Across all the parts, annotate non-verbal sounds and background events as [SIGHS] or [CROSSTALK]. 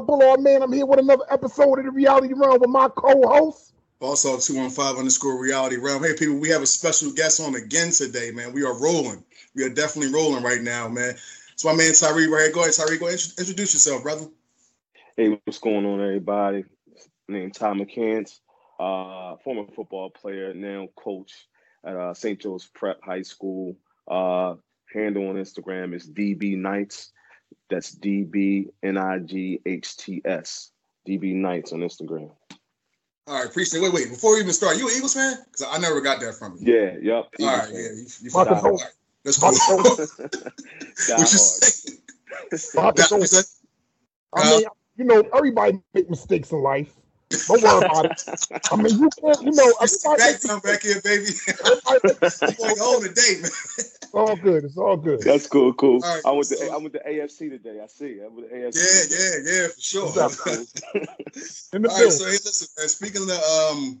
Bullard man. I'm here with another episode of the Reality Realm with my co-host. Also, 215 underscore reality realm. Hey, people, we have a special guest on again today, man. We are rolling. We are definitely rolling right now, man. It's my man Tyree right here. Go ahead, Tyree. Go ahead, introduce yourself, brother. Hey, what's going on, everybody? Named Ty McCants, uh, former football player, now coach at uh, St. Joe's Prep High School. Uh, handle on Instagram is DB Knights. That's D B N I G H T S. DB Knights on Instagram. All right, appreciate. It. Wait, wait. Before we even start, you an Eagles fan? Because I never got that from you. Yeah. Yep. All right. Yeah. You, you Marcus Hope. That's cool. [LAUGHS] what you say? Marcus I mean, you know, everybody make mistakes in life. Don't worry about it. I mean, you can't, you know, back, come back here, baby. you on today, man. It's all good. It's all good. That's cool, cool. Right, I went to so, I went to AFC today. I see. I went to AFC. Yeah, yeah, yeah, for sure. [LAUGHS] all right, so hey, listen, man, speaking of the um,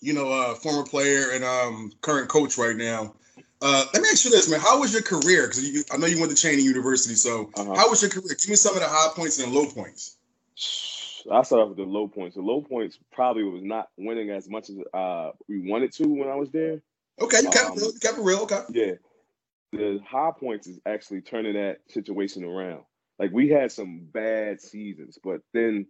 you know, uh, former player and um, current coach right now. Uh, let me ask you this, man. How was your career? Because I know you went to Cheyney University. So, uh-huh. how was your career? Give me some of the high points and low points. [SIGHS] [LAUGHS] I start off with the low points. The low points probably was not winning as much as uh, we wanted to when I was there. Okay, you kept, um, you kept it real. Okay. Yeah. The high points is actually turning that situation around. Like we had some bad seasons, but then,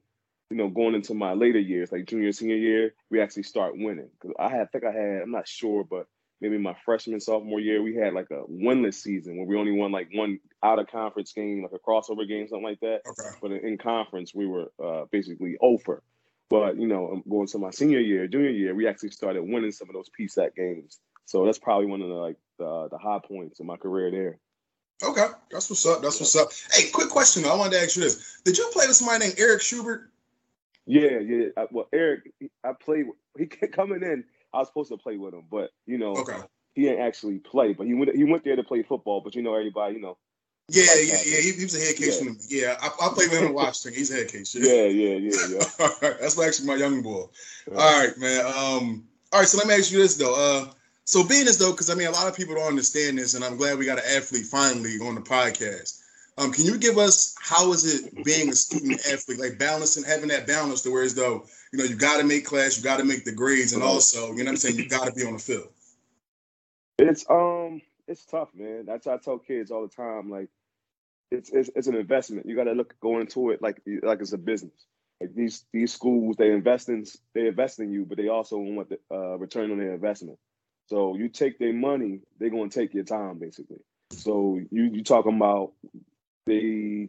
you know, going into my later years, like junior, senior year, we actually start winning. Because I had, I think I had, I'm not sure, but maybe my freshman sophomore year we had like a winless season where we only won like one out of conference game like a crossover game something like that. Okay. but in conference we were uh, basically over. But you know going to my senior year junior year we actually started winning some of those PSAC games. So that's probably one of the like the, the high points in my career there. Okay. That's what's up. That's what's up. Hey quick question i wanted to ask you this. Did you play with somebody named eric schubert? Yeah yeah. I, well eric i played he kept coming in. I was supposed to play with him, but you know, okay. he didn't actually play. But he went he went there to play football. But you know, everybody, you know. Yeah, like yeah, yeah. He, he, was a head case. Yeah, yeah I, I played with him in Washington. He's a head case. Yeah, yeah, yeah, yeah. yeah. [LAUGHS] That's actually my young boy. Yeah. All right, man. Um, all right. So let me ask you this though. Uh, so being this though, because I mean, a lot of people don't understand this, and I'm glad we got an athlete finally on the podcast. Um, can you give us how is it being a student athlete, like balancing, having that balance to where as though you know, you got to make class, you got to make the grades, and also, you know what I'm saying, you got to be on the field. It's um, it's tough, man. That's I tell kids all the time. Like, it's it's, it's an investment. You got to look go into it like like it's a business. Like these these schools, they invest in they invest in you, but they also want the uh, return on their investment. So you take their money, they're gonna take your time, basically. So you you talking about they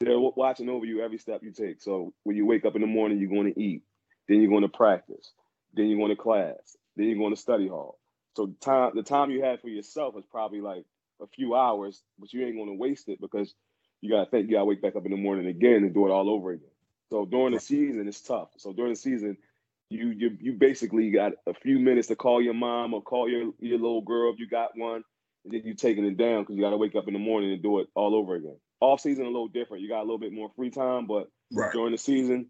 they're watching over you every step you take. So when you wake up in the morning, you're going to eat, then you're going to practice, then you're going to class, then you're going to study hall. So time the time you have for yourself is probably like a few hours, but you ain't to waste it because you got to think you got to wake back up in the morning again and do it all over again. So during the season, it's tough. So during the season, you you you basically got a few minutes to call your mom or call your your little girl if you got one, and then you taking it down because you got to wake up in the morning and do it all over again off season a little different. You got a little bit more free time, but right. during the season,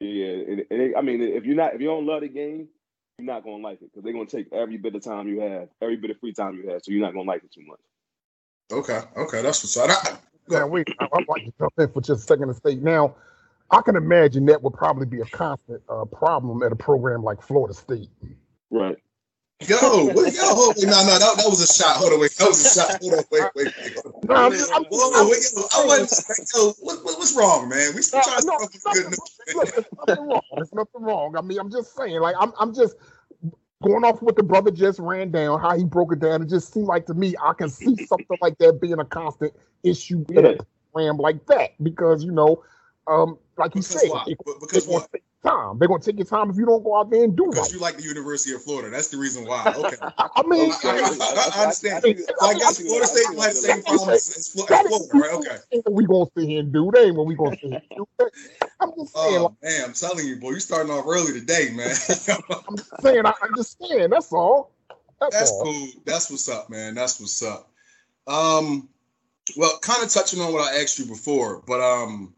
yeah. And, and I mean, if you're not if you don't love the game, you're not gonna like it because they're gonna take every bit of time you have, every bit of free time you have, so you're not gonna like it too much. Okay, okay, that's what's up. I, yeah, wait, I, I'd like to jump in for just a second to state now. I can imagine that would probably be a constant uh, problem at a program like Florida State. Right. Yo, wait, yo, hold, wait, no, no, that, that was a shot. Hold on, wait, that was a shot. Hold on, wait, wait, wait. No, I'm, I'm, Whoa, wait, yo, I wasn't, yo, what, what, what's wrong, man? We still trying no, to come good Look, there's nothing wrong. There's nothing wrong. I mean, I'm just saying, like, I'm, I'm just going off what the brother just ran down, how he broke it down. It just seemed like to me, I can see something like that being a constant issue in a program like that because you know, um, like you because said, why? It, because what? time. They're gonna take your time if you don't go out there and do it. Because right. you like the University of Florida. That's the reason why. [LAUGHS] Okay. I mean, I, I, I, I understand. So I guess Florida State might have the same problem as Florida, right? Okay. We gonna sit here and do. They ain't what we gonna sit here and do. I'm just [LAUGHS] saying. Oh, like, man, I'm telling you, boy, you starting off early today, man. [LAUGHS] I'm just saying. I, saying. That's all. That's, That's all. cool. That's what's up, man. That's what's up. Um, well, kind of touching on what I asked you before, but um,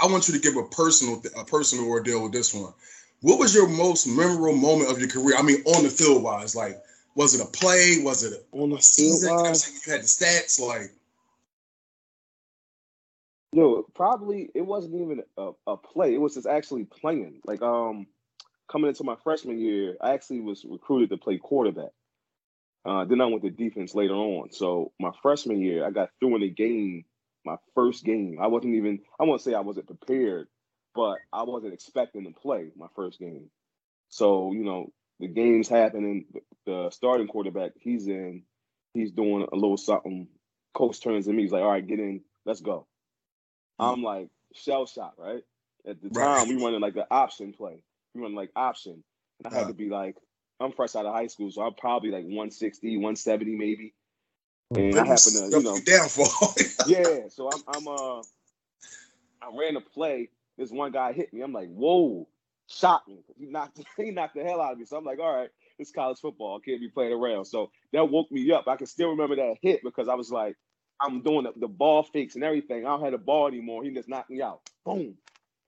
I want you to give a personal a personal ordeal with this one. What was your most memorable moment of your career? I mean, on the field wise, like was it a play? Was it a, on the season? You had the stats, like. No, probably it wasn't even a, a play. It was just actually playing. Like um, coming into my freshman year, I actually was recruited to play quarterback. Uh, then I went to defense later on. So my freshman year, I got through in a game, my first game. I wasn't even. I won't say I wasn't prepared, but I wasn't expecting to play my first game. So you know, the game's happening. The starting quarterback, he's in. He's doing a little something. Coach turns to me. He's like, "All right, get in. Let's go." Hmm. I'm like shell shocked, right? At the time, we running like the option play. We running like option. And I had uh-huh. to be like, I'm fresh out of high school, so I'm probably like 160, 170 maybe. And I happen to, you know, downfall. [LAUGHS] yeah. So I'm, I'm, uh, I ran a play. This one guy hit me. I'm like, whoa, shot me. He knocked, [LAUGHS] he knocked the hell out of me. So I'm like, all right, it's college football. I can't be playing around. So that woke me up. I can still remember that hit because I was like, I'm doing the, the ball fakes and everything. I don't have the ball anymore. He just knocked me out. Boom.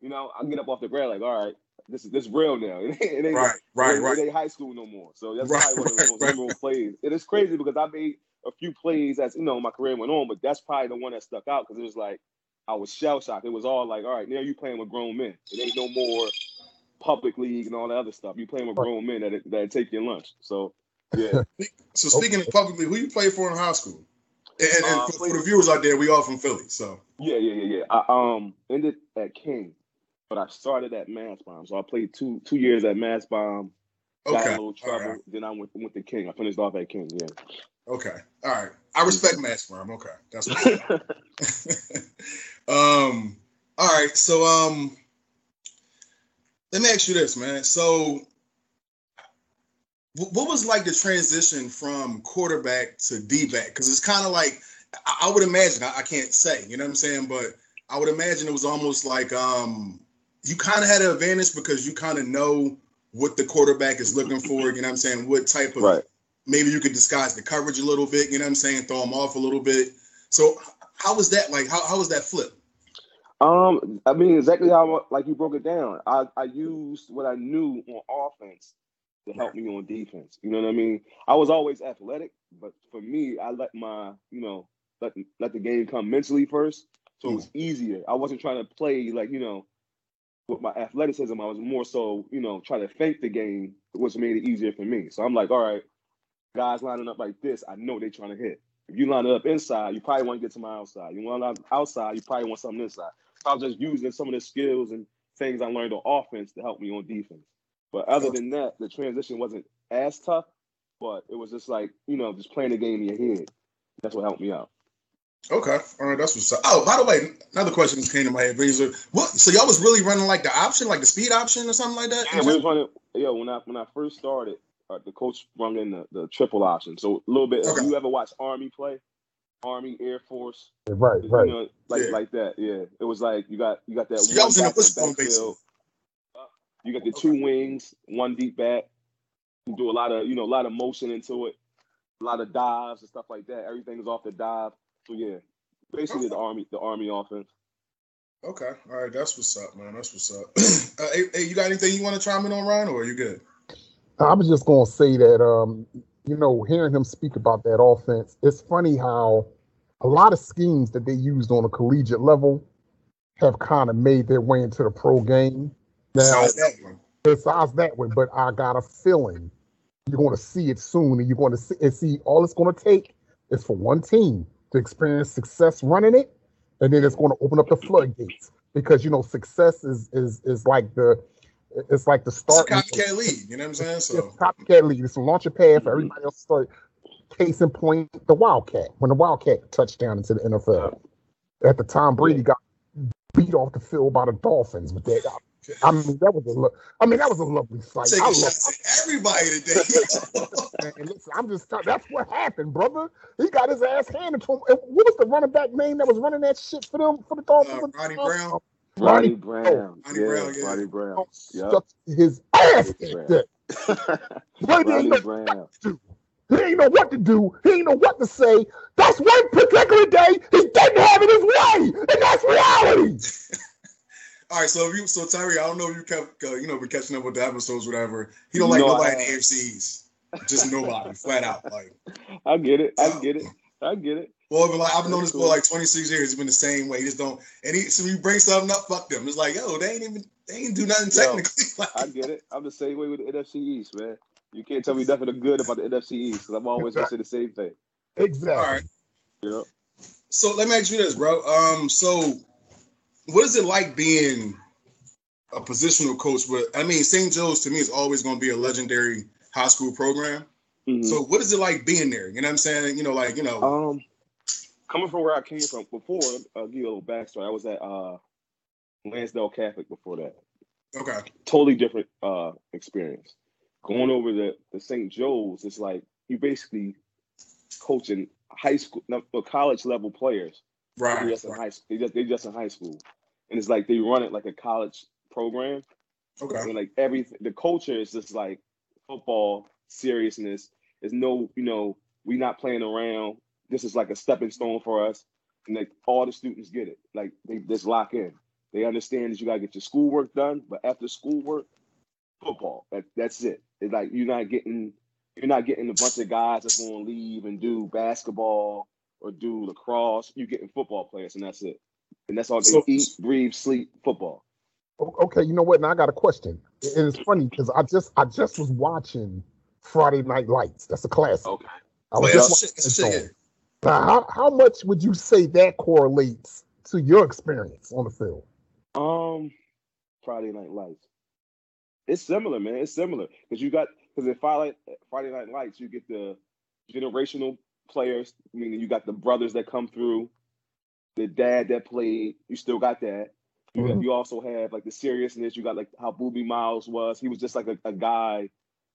You know, I get up off the ground like, all right, this is this real now. [LAUGHS] It ain't, ain't right, right, it, right. It ain't high school no more. So that's right, probably one of the most right, right. plays. It is crazy because I made a few plays as you know my career went on, but that's probably the one that stuck out because it was like I was shell shocked. It was all like, all right, now you playing with grown men. It ain't no more public league and all that other stuff. You playing with grown men that that take your lunch. So yeah. [LAUGHS] so speaking of publicly, who you played for in high school? And, and uh, for, for, the viewers out there, we all from Philly, so yeah, yeah, yeah, yeah. I um ended at King, but I started at Mastbaum. so I played two two years at Mastbaum. Bomb. okay. Got a little trouble. Right. Then I went went to King. I finished off at King. Yeah. Okay. All right. I respect Mastbaum. Okay, that's. What. [LAUGHS] Um. All right. So um. Let me ask you this, man. So what was like the transition from quarterback to D back? Because it's kind of like I would imagine. I, can't say, you know what I'm saying, but I would imagine it was almost like um, you kind of had an advantage because you kind of know what the quarterback is looking for. You know what I'm saying? What type of right. Maybe you could disguise the coverage a little bit. You know what I'm saying? Throw them off a little bit. So how was that like? How how was that flip? Um, I mean exactly how like you broke it down. I I used what I knew on offense to help me on defense. You know what I mean? I was always athletic, but for me, I let my, you know, let let the game come mentally first. So it was easier. I wasn't trying to play like, you know, with my athleticism. I was more so, you know, trying to fake the game, which made it easier for me. So I'm like, all right, guys lining up like this, I know they're trying to hit. If you line it up inside, you probably want to get to my outside. You want to outside, you probably want something inside. So I was just using some of the skills and things I learned on offense to help me on defense. But other than that, the transition wasn't as tough, but it was just like, you know, just playing the game in your head. That's what helped me out. Okay. All right. That's what's up. Oh, by the way, another question just came to my head. What? So y'all was really running like the option, like the speed option or something like that? Yeah, we was running. Yeah, when I when I first started, uh, the coach rung in the, the triple option. So a little bit. Okay. you ever watch Army play? Army, Air Force. Right. Right. You know, like yeah. like that. Yeah. It was like you got you got that. So one was in the backfield. You got the two wings, one deep back. You do a lot of, you know, a lot of motion into it, a lot of dives and stuff like that. Everything is off the dive. So yeah, basically the army, the army offense. Okay, all right, that's what's up, man. That's what's up. [CLEARS THROAT] uh, hey, hey, you got anything you want to chime in on, Ryan, or are you good? I was just gonna say that, um, you know, hearing him speak about that offense, it's funny how a lot of schemes that they used on a collegiate level have kind of made their way into the pro game. Now, besides that one. Besides that one, but I got a feeling you're going to see it soon, and you're going to see, and see all it's going to take is for one team to experience success running it, and then it's going to open up the floodgates because you know success is is is like the it's like the start. It's copycat lead, you know what I'm saying? So it's copycat lead. It's a launch a pad for everybody else to start. Case in point, the Wildcat when the Wildcat touchdown into the NFL. At the time, Brady got beat off the field by the Dolphins, but that I mean, that was a lo- I mean, that was a lovely sight. Taking I shots at everybody today. [LAUGHS] and listen, I'm just that's what happened, brother. He got his ass handed to him. What was the running back name that was running that shit for them for the Dolphins? Uh, Ronnie Brown. Ronnie, Ronnie Brown. Ronnie yeah, Brown. Yeah. Ronnie Brown. Yep. His ass kicked Ronnie Brown. [LAUGHS] He ain't know what to do. He ain't know what to say. That's one particular day he didn't have it his way, and that's reality. [LAUGHS] All right, so if you, so Tyree, I don't know if you kept, uh, you know, been catching up with the episodes, whatever. He don't like no, nobody in the AFCs, just nobody, flat out. Like, [LAUGHS] I get it, I get it, I get it. Boy, but like I've known this boy like 26 years. It's been the same way. He just don't. And he, so you bring something up, fuck them. It's like, yo, they ain't even, they ain't do nothing technically. [LAUGHS] Yo, I get it. I'm the same way with the NFC East, man. You can't tell me nothing good about the NFC East because I'm always gonna say the same thing. Exactly. All right. Yeah. So let me ask you this, bro. Um, so what is it like being a positional coach? But I mean, St. Joe's to me is always going to be a legendary high school program. Mm-hmm. So what is it like being there? You know what I'm saying? You know, like you know, um, coming from where I came from before. I'll give you a little backstory. I was at uh, Lansdale Catholic before that. Okay. Totally different uh experience. Going over the the St. Joe's, it's like you basically coaching high school, no, college level players. Right. They're just in high school. They just they just in high school, and it's like they run it like a college program. Okay. And like everything, the culture is just like football seriousness. There's no, you know, we not playing around. This is like a stepping stone for us, and like all the students get it. Like they just lock in. They understand that you gotta get your schoolwork done, but after schoolwork, football. That, that's it. It's like you're not getting you're not getting a bunch of guys that's going to leave and do basketball or do lacrosse. You're getting football players, and that's it. And that's all they so, eat, breathe, sleep, football. Okay, you know what? Now I got a question. And it's funny because I just I just was watching Friday Night Lights. That's a classic. Okay. I was just watching now, how, how much would you say that correlates to your experience on the field? Um, Friday Night Lights. It's similar, man. It's similar because you got because in Friday Friday Night Lights you get the generational players. Meaning you got the brothers that come through, the dad that played. You still got that. You, mm-hmm. you also have like the seriousness. You got like how Boobie Miles was. He was just like a, a guy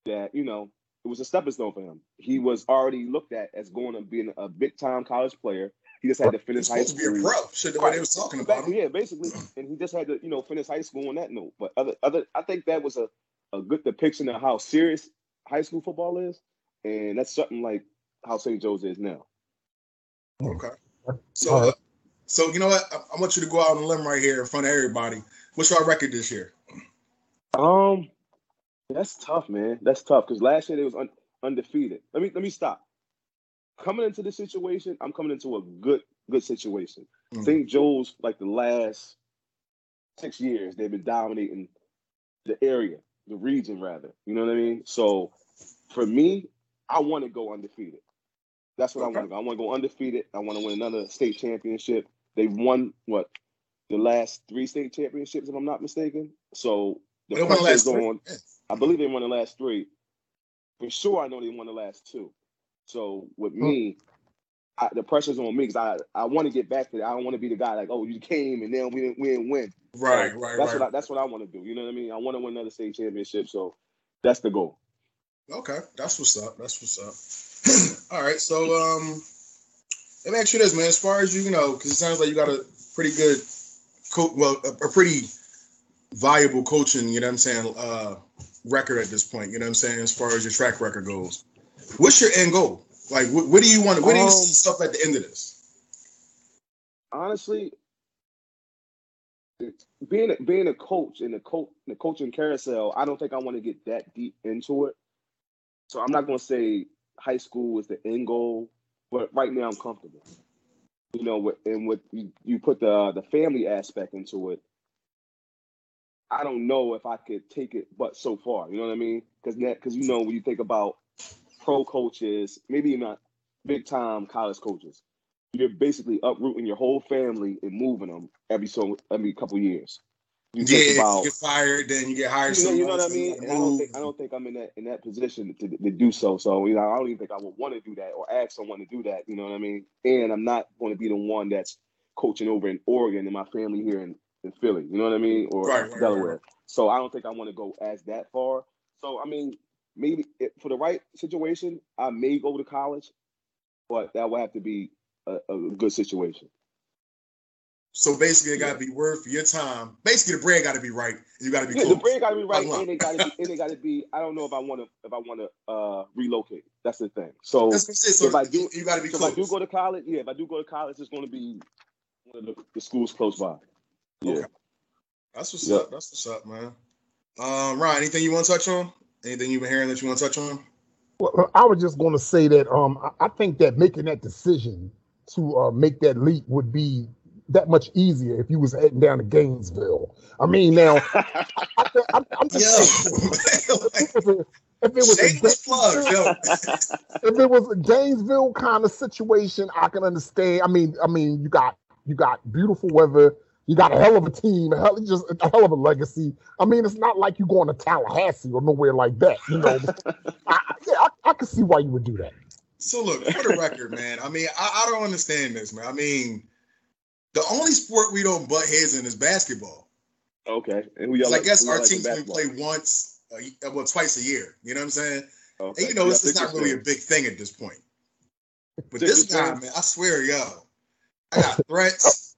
that you know it was a stepping stone for him. He was already looked at as going to being a big time college player. He just had to finish high school. To be a pro, shit, the way they was talking about him. Yeah, basically, and he just had to, you know, finish high school on that note. But other, other, I think that was a, a good depiction of how serious high school football is, and that's something like how St. Joe's is now. Okay. So, uh, so you know what? I, I, want you to go out on a limb right here in front of everybody. What's your record this year? Um, that's tough, man. That's tough because last year they was un- undefeated. Let me let me stop coming into this situation, I'm coming into a good good situation. Mm-hmm. St. Joe's like the last six years, they've been dominating the area, the region rather. You know what I mean? So for me, I want to go undefeated. That's what okay. I want to go. I want to go undefeated. I want to win another state championship. They've won what the last three state championships, if I'm not mistaken. So the pressure is on. I believe they won the last three. For sure, I know they won the last two. So with hmm. me, I, the pressure's on me because I, I want to get back to that. I don't want to be the guy like, oh, you came and then we didn't, we didn't win. Right, so right, that's right. What I, that's what I want to do. You know what I mean? I want to win another state championship. So that's the goal. Okay, that's what's up. That's what's up. [CLEARS THROAT] All right, so um, let me ask you this, man. As far as you, you know, because it sounds like you got a pretty good, co- well, a, a pretty valuable coaching. You know what I'm saying? Uh, record at this point. You know what I'm saying? As far as your track record goes. What's your end goal? Like, what, what do you want? What do you um, see stuff at the end of this? Honestly, being a, being a coach in the coach the coaching carousel, I don't think I want to get that deep into it. So I'm not going to say high school is the end goal, but right now I'm comfortable. You know, and what you, you put the the family aspect into it. I don't know if I could take it, but so far, you know what I mean? Because because you know when you think about pro coaches, maybe not big time college coaches. You're basically uprooting your whole family and moving them every so every couple years. You yeah, about, you get fired, then you get hired. You know, you know what I mean? And I don't think I don't think I'm in that in that position to, to do so. So you know, I don't even think I would want to do that or ask someone to do that. You know what I mean? And I'm not going to be the one that's coaching over in Oregon and my family here in, in Philly. You know what I mean? Or right, right, Delaware. Right, so I don't think I want to go as that far. So I mean, maybe for the right situation, I may go to college, but that would have to be a, a good situation. So basically, it got to be worth your time. Basically, the bread got to be right. You got to be. Yeah, close. the bread got to be right, and it got to be. and it got to be. I don't know if I want to. If I want to uh, relocate. That's the thing. So, so if I do, you got to be. So close. if I do go to college, yeah. If I do go to college, it's going to be one of the, the schools close by. Yeah. Okay. That's what's yep. up. That's what's up, man. Um, Ryan, anything you want to touch on? Anything you've been hearing that you want to touch on? Well, I was just going to say that um, I think that making that decision to uh, make that leap would be that much easier if you was heading down to Gainesville. I mean, now [LAUGHS] I, I, am just saying, if it was a [LAUGHS] plug, yo. [LAUGHS] if it was a Gainesville kind of situation, I can understand. I mean, I mean, you got you got beautiful weather. You got a hell of a team, a hell, just a hell of a legacy. I mean, it's not like you're going to Tallahassee or nowhere like that. You know, [LAUGHS] I, yeah, I, I can see why you would do that. So look, for the record, man. I mean, I, I don't understand this, man. I mean, the only sport we don't butt heads in is basketball. Okay, and we. I guess our like teams we play once, uh, well, twice a year. You know what I'm saying? Okay. And you know, yeah, it's, it's not really a big thing at this point. But this guy, man, I swear, yo, I got threats.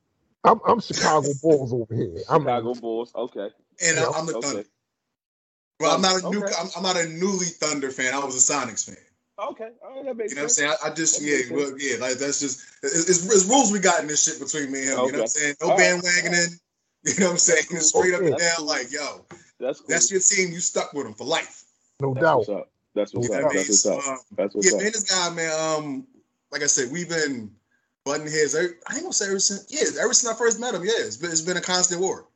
I'm, I'm Chicago [LAUGHS] Bulls over here. I'm Chicago Bulls. Okay. And yeah. I'm the okay. Thunder. Well, I'm not a new. I'm, I'm, not a newly Thunder fan. I was a Sonics fan. Okay, that makes you know sense. what I'm saying. I, I just yeah, well, yeah, like that's just it's, it's, it's, rules we got in this shit between me and him. Okay. [LAUGHS] You know what I'm saying? No All bandwagoning. Right. You know what I'm saying? It's straight up and down, like yo, that's cool. that's your team. You stuck with them for life. No doubt. that's doubt. What's up. That's what's up. That's what's up. That's what's yeah, up. man, this guy, man. Um, like I said, we've been butting heads. I ain't gonna say ever since. Yeah, ever since I first met him. Yeah, it's been, it's been a constant war.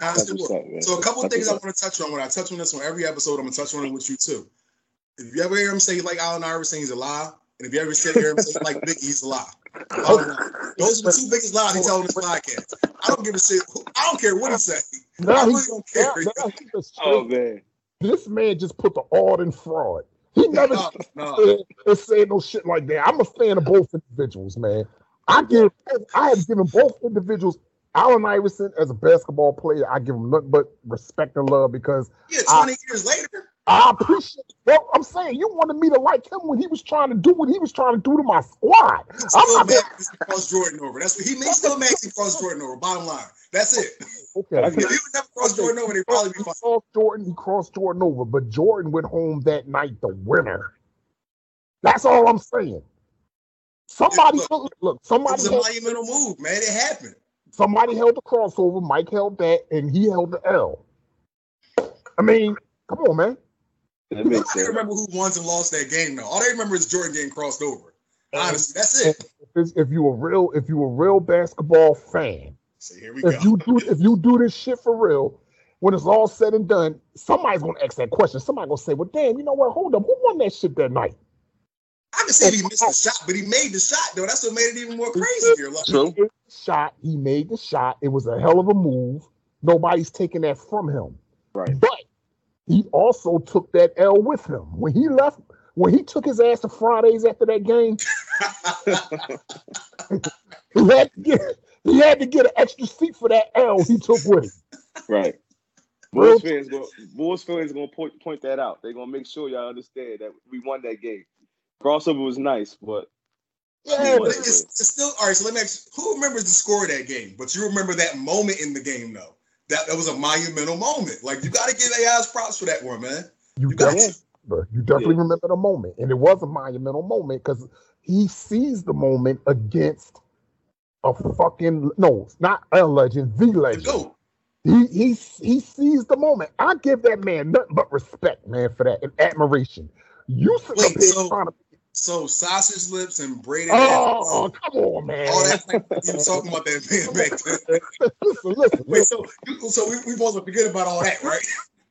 Constant war. Up, so a couple of things I want to touch on. When I touch on this on every episode, I'm gonna touch on it with you too. If you ever hear him say like Allen Iverson, he's a lie. And if you ever sit here and say like Biggie, he's a lie. Those are the two biggest lies he told on this podcast. I don't give a shit. I don't care what he say. No, I really don't care. oh man, this man just put the odd in fraud. He never no, no. Said, no shit like that. I'm a fan of both individuals, man. I give, I have given both individuals Allen Iverson as a basketball player. I give him nothing but respect and love because yeah, 20 I, years later. I appreciate. Well, I'm saying you wanted me to like him when he was trying to do what he was trying to do to my squad. I'm not cross Jordan over. That's what he may still him cross Jordan over. Bottom line, that's it. Okay. If he would never cross Jordan over, he'd probably be fine. Crossed Jordan, he crossed Jordan over, but Jordan went home that night the winner. That's all I'm saying. Somebody yeah, look, look, somebody. It was a monumental move, man. It happened. Somebody held the crossover. Mike held that, and he held the L. I mean, come on, man. That makes sense. remember who won and lost that game though. All they remember is Jordan getting crossed over. Uh, Honestly, that's it. If, if you a real, if you a real basketball fan, so here we if go. you do, if you do this shit for real, when it's all said and done, somebody's gonna ask that question. Somebody's gonna say, "Well, damn, you know what? Hold up, who won that shit that night?" I can see he missed the shot, but he made the shot though. That's what made it even more crazy. Like, True. Shot. He made the shot. It was a hell of a move. Nobody's taking that from him. Right. But he also took that L with him. When he left, when he took his ass to Fridays after that game, [LAUGHS] he had to get he had to get an extra seat for that L he took with him. Right. Bulls fans, go, Bulls fans gonna point point that out. They're gonna make sure y'all understand that we won that game. Crossover was nice, but yeah, but it's, it's, still all right. So let me ask: Who remembers the score of that game? But you remember that moment in the game, though that, that was a monumental moment. Like you got to give AI's props for that one, man. You, you definitely, you definitely yeah. remember the moment, and it was a monumental moment because he sees the moment against a fucking no, not a legend, the legend. The he he he sees the moment. I give that man nothing but respect, man, for that and admiration. You sit Wait, up here so, trying to so sausage lips and braided. Oh, oh come on, man! Oh, that's like you were talking about that man [LAUGHS] back then. listen, listen, Wait, so so we we supposed to forget about all that, right?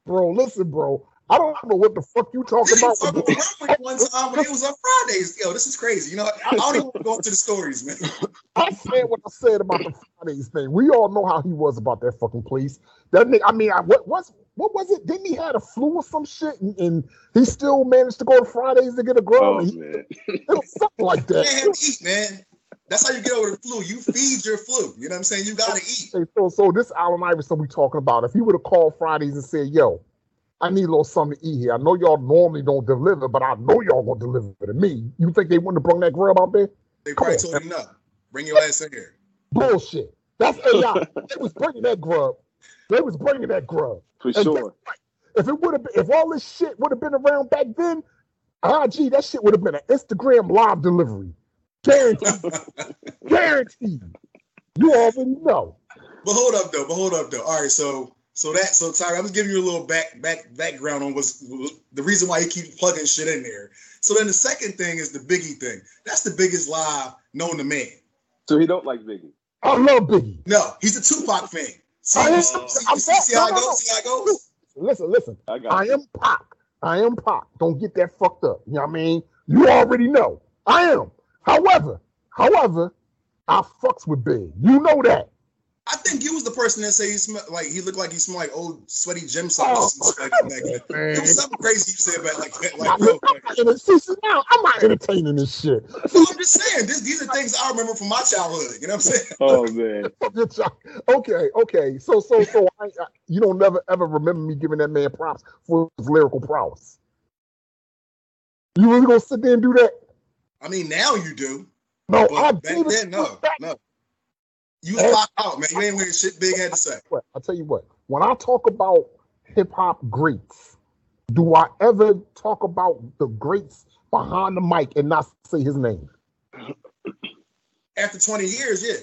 Bro, listen, bro. I don't know what the fuck you talking [LAUGHS] about. Talk about one time when it was on Fridays. Yo, this is crazy. You know, I don't even want to go into the stories, man. [LAUGHS] I said what I said about the Fridays thing. We all know how he was about that fucking place. That nigga, I mean, I, what was what was it? Didn't he had a flu or some shit, and, and he still managed to go to Fridays to get a grub? Oh, man. it was something like that. Man, eat, man. That's how you get over the flu. You feed your flu. You know what I'm saying? You gotta [LAUGHS] eat. So, so this Allen Iverson we talking about, if he would have called Fridays and said, "Yo, I need a little something to eat here. I know y'all normally don't deliver, but I know y'all gonna deliver to me." You think they wouldn't have brought that grub out there? They probably told him no. Bring your ass in here. Bullshit. That's AI. they was bringing that grub. They was bringing that grub. For and sure. If it would have been, if all this shit would have been around back then, ah, gee, that shit would have been an Instagram live delivery. Guaranteed. [LAUGHS] Guaranteed. You already know. But hold up though. But hold up though. All right, so so that so Tyre, I was giving you a little back back background on what's the reason why he keeps plugging shit in there. So then the second thing is the Biggie thing. That's the biggest lie known to man. So he don't like Biggie. I love Biggie. No, he's a Tupac fan. See, I am- see, see, I'm see, see how it no, no, goes? no. See how it goes? Listen, listen. I got I am Pac. I am Pac. Don't get that fucked up. You know what I mean? You already know. I am. However, however, I fucks with Big. You know that. I think you was the person that say he smelled like he looked like he smelled like old sweaty gym socks. Oh, or something back then. [LAUGHS] It was something crazy you said about like that. Like, look, bro, I'm not enter- see, see, now I'm not entertaining this shit. No, I'm just saying, this, these are things I remember from my childhood. You know what I'm saying? Oh man. [LAUGHS] Okay, okay. So, so, so, I, I, you don't never ever remember me giving that man props for his lyrical prowess. You really gonna sit there and do that? I mean, now you do. No, But I back did then, no, back no. You locked out, man. You ain't wearing shit big had to say. I'll tell you what, when I talk about hip hop greats, do I ever talk about the greats behind the mic and not say his name? After 20 years, yeah.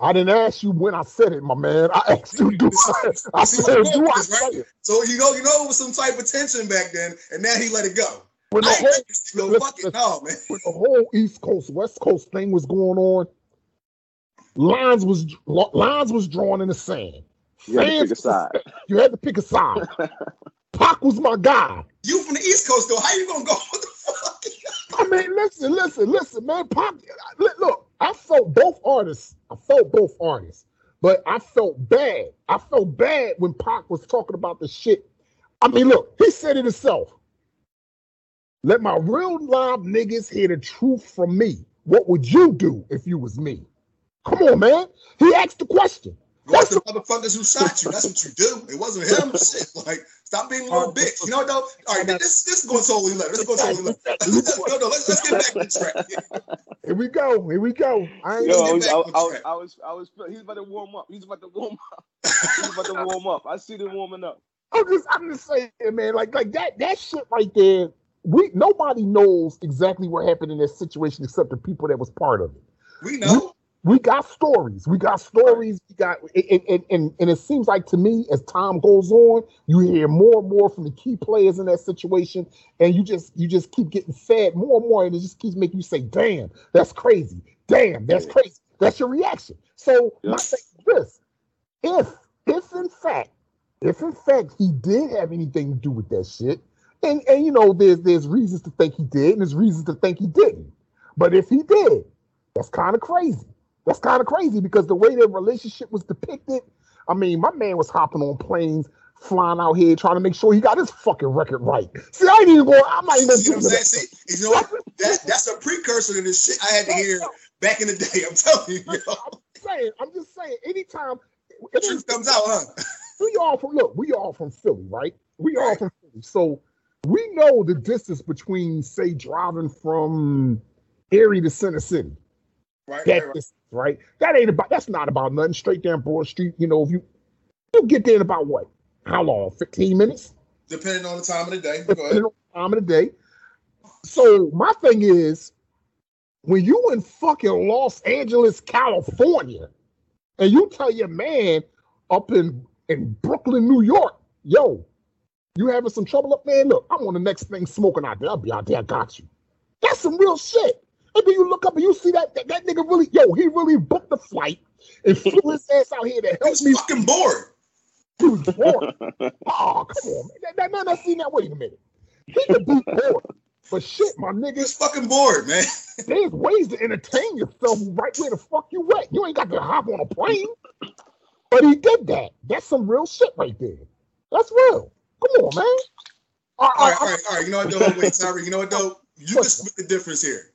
I didn't ask you when I said it, my man. I asked you, do I, [LAUGHS] I See said, do I is, say it? So you know, you know, it was some type of tension back then, and now he let it go. When the whole, let this go. listen, Fuck it, no, man. when the whole East Coast, West Coast thing was going on, lines was lines was drawn in the sand. You had to pick a Fans- side. [LAUGHS] You had to pick a side. [LAUGHS] Pac was my guy. You from the East Coast though? How you gonna go? [LAUGHS] What the fuck? I mean, listen, listen, listen, man. Pop, look, look, I felt both artists. I felt both artists, but I felt bad. I felt bad when Pac was talking about the shit. I mean, look, he said it himself. Let my real live niggas hear the truth from me. What would you do if you was me? Come on, man. He asked the question. Go after the motherfuckers who shot you. That's what you do. It wasn't him. [LAUGHS] Shit. Like, stop being a little uh, bitch. You know what though? All right, this this is going totally left. This is going totally left. [LAUGHS] Let's, let's, no, no, let's, let's get back on track. Here we go. Here we go. I ain't Yo, Let's I was, I, was. I was, I was, he's about to warm up. He's about to warm up. He's about to warm up. I see them warming up. I'm just I'm just saying, man, like like that that shit right there. We nobody knows exactly what happened in that situation except the people that was part of it. We know. We got stories. We got stories. We got and and, and, and it seems like to me as time goes on, you hear more and more from the key players in that situation, and you just you just keep getting fed more and more, and it just keeps making you say, "Damn, that's crazy. Damn, that's crazy." That's your reaction. So my thing is this: if if in fact if in fact he did have anything to do with that shit, and and you know there's there's reasons to think he did, and there's reasons to think he didn't. But if he did, that's kind of crazy. That's kind of crazy because the way their relationship was depicted, I mean, my man was hopping on planes, flying out here trying to make sure he got his fucking record right. See, I ain't even going. I'm not even See what I'm saying? See, you know what? [LAUGHS] That, that's a precursor to this shit I had to hear back in the day. I'm telling you, yo. I'm saying, I'm just saying, anytime The truth comes out, huh? [LAUGHS] we all from look, we all from Philly, right? We all from Philly. So we know the distance between, say, driving from Erie to Center City. Right, That right, right. Right? That ain't about that's not about nothing. Straight down Broad Street, you know, if you you get there in about what? How long? 15 minutes? Depending on the time of the day. Go ahead. Depending on the time of the day. So my thing is, when you in fucking Los Angeles, California, and you tell your man up in in Brooklyn, New York, yo, you having some trouble up there? Look, I'm on the next thing smoking out there. I'll be out there. I got you. That's some real shit. And then you look up and you see that that, that nigga really, yo, he really booked the flight and flew his [LAUGHS] ass out here to help was me. fucking bored. He was bored. [LAUGHS] Oh, come on, That man. Now, now, that, see, now, wait a minute. He could be bored. But shit, my nigga. was niggas, fucking bored, man. [LAUGHS] there's ways to entertain yourself right where the fuck you at. You ain't got to hop on a plane. But he did that. That's some real shit right there. That's real. Come on, man. All All right, right, all right, all right. You know what, though? Wait, Tyree. You know what, though? You can split the difference here.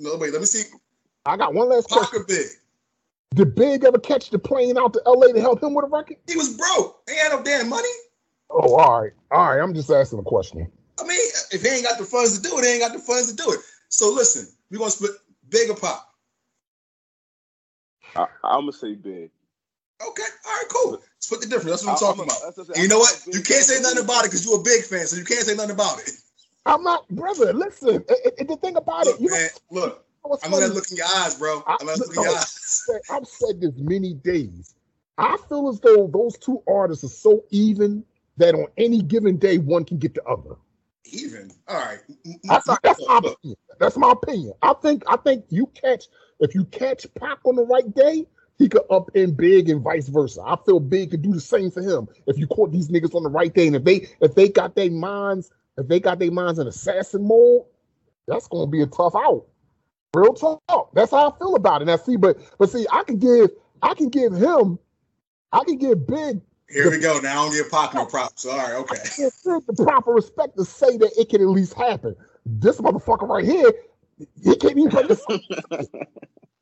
No, wait. Let me see. I got one last question. Parker Big. Did Big ever catch the plane out to LA to help him with a record? He was broke. He had no damn money. Oh, all right. All right. I'm just asking a question. I mean, if he ain't got the funds to do it, he ain't got the funds to do it. So listen, we're gonna split big or pop. I, I'm gonna say big. Okay, all right, cool. Split the difference. That's what I'm I- talking I'm about. that's what I'm And you know what? You can't say nothing about it because you're a big fan, so you can't say nothing about it. I'm not, brother. Listen, it, it- the thing about Look, it, you know man, look, what's I know funny? that look in your eyes, bro. I- I know that look in your eyes. I've said this many days. I feel as though those two artists are so even that on any given day one can get the other. Even. All right. That's, that's my opinion. That's my opinion. I think I think you catch if you catch Pac on the right day, he could up in big and vice versa. I feel big could do the same for him if you caught these niggas on the right day. And if they if they got their minds, if they got their minds in assassin mode, that's gonna be a tough out. Real talk. That's how I feel about it. Now see, but but see, I can give I can give him, I can give Big Here we go. Now I don't give Pac no props. All right, okay. the proper respect to say that it can at least happen. This motherfucker right here, he can't even bring this.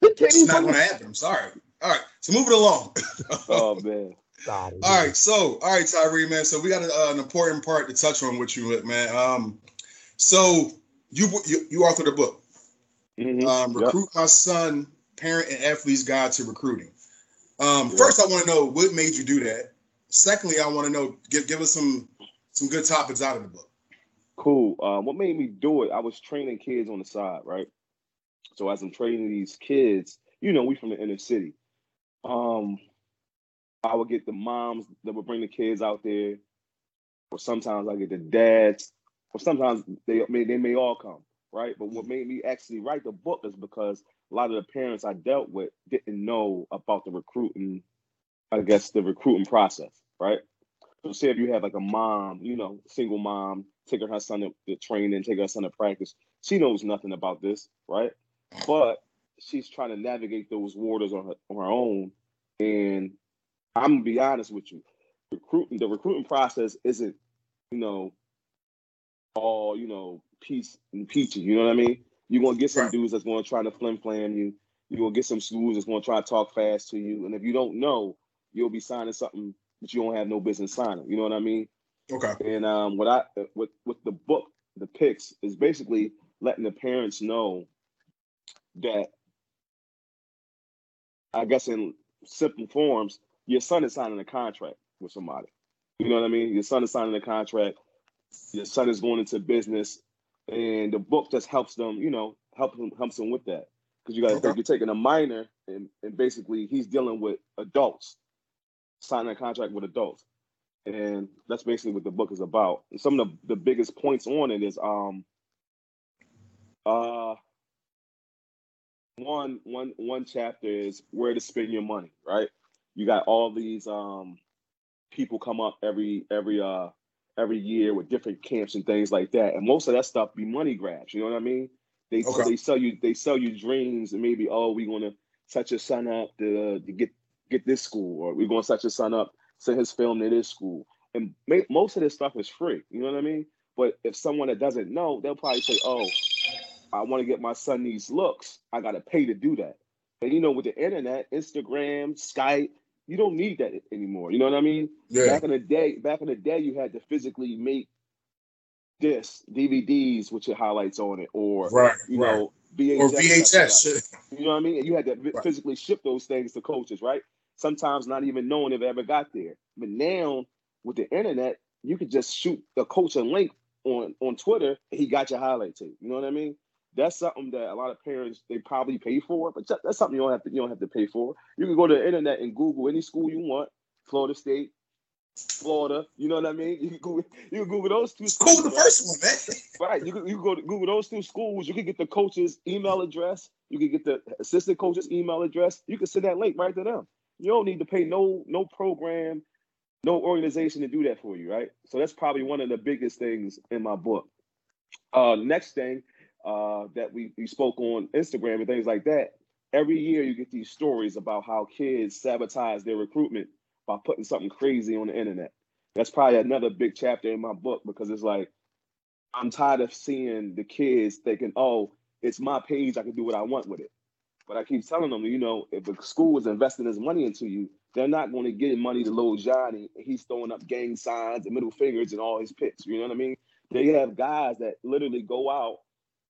He can't It's even not going to this. happen. I'm sorry. All right, so moving along. oh man. God, All right, so all right, Tyree, man. So we got a, uh, an important part to touch on with you, man. Um, so you you, you authored a book, Mhm. um, Yep. recruit my son, parent and athlete's guide to recruiting. Um, Yeah. first, I want to know what made you do that. Secondly, I want to know give give us some some good topics out of the book. Cool. Um, what made me do it? I was training kids on the side, right? So as I'm training these kids, you know, we from the inner city. Um, I would get the moms that would bring the kids out there, or sometimes I get the dads, or sometimes they may they may all come, right? But what made me actually write the book is because a lot of the parents I dealt with didn't know about the recruiting, I guess the recruiting process, right? So say if you have like a mom, you know, single mom, taking her son to, to training, taking her son to practice, she knows nothing about this, right? But she's trying to navigate those waters on her on her own. And I'm gonna be honest with you, recruiting the recruiting process isn't, you know, all you know, peace and peachy. You know what I mean? You're gonna get some Right. dudes that's gonna try to flim flam you. You're gonna get some schools that's gonna try to talk fast to you. And if you don't know, you'll be signing something that you don't have no business signing. You know what I mean? Okay. And um, what I with with the book, the picks is basically letting the parents know that I guess in simple forms, your son is signing a contract with somebody. You know what I mean? Your son is signing a contract. Your son is going into business, and the book just helps them. You know, helps them helps them with that because you got to Okay. think you're taking a minor, and, and basically he's dealing with adults, signing a contract with adults and that's basically what the book is about. And some of the, the biggest points on it is um uh one one one chapter is where to spend your money, right? You got all these um people come up every every uh every year with different camps and things like that. And most of that stuff be money grabs, you know what I mean? They Okay. they sell you they sell you dreams and maybe oh we're gonna set your son up to, to get get this school or we're gonna set your son up send his film to this school. And ma- most of this stuff is free. You know what I mean? But if someone that doesn't know, they'll probably say, "Oh, I want to get my son these looks. I got to pay to do that." And you know, with the internet, Instagram, Skype, you don't need that anymore. You know what I mean? Yeah. Back in the day, back in the day, you had to physically make discs, DVDs with your highlights on it, or Right. you right. know, VHS. or. VHS. You know what I mean? You had to Right. physically ship those things to coaches, right? Sometimes not even knowing if it ever got there. But now with the internet, you could just shoot a coach a link on on Twitter, and he got your highlight tape. You know what I mean? That's something that a lot of parents they probably pay for, but that's something you don't have to you don't have to pay for. You can go to the internet and Google any school you want, Florida State, Florida. You know what I mean? [LAUGHS] You can Google, you can Google those two. Cool. The first one, man. [LAUGHS] Right. You can, you can go to Google those two schools. You can get the coach's email address. You can get the assistant coach's email address. You can send that link right to them. You don't need to pay no no program, no organization to do that for you, right? So that's probably one of the biggest things in my book. Uh, next thing uh, that we, we spoke on Instagram and things like that. Every year you get these stories about how kids sabotage their recruitment by putting something crazy on the internet. That's probably another big chapter in my book because it's like I'm tired of seeing the kids thinking, "Oh, it's my page. I can do what I want with it." But I keep telling them, you know, if a school is investing this money into you, they're not going to give money to little Johnny. He's throwing up gang signs and middle fingers and all his picks. You know what I mean? They have guys that literally go out,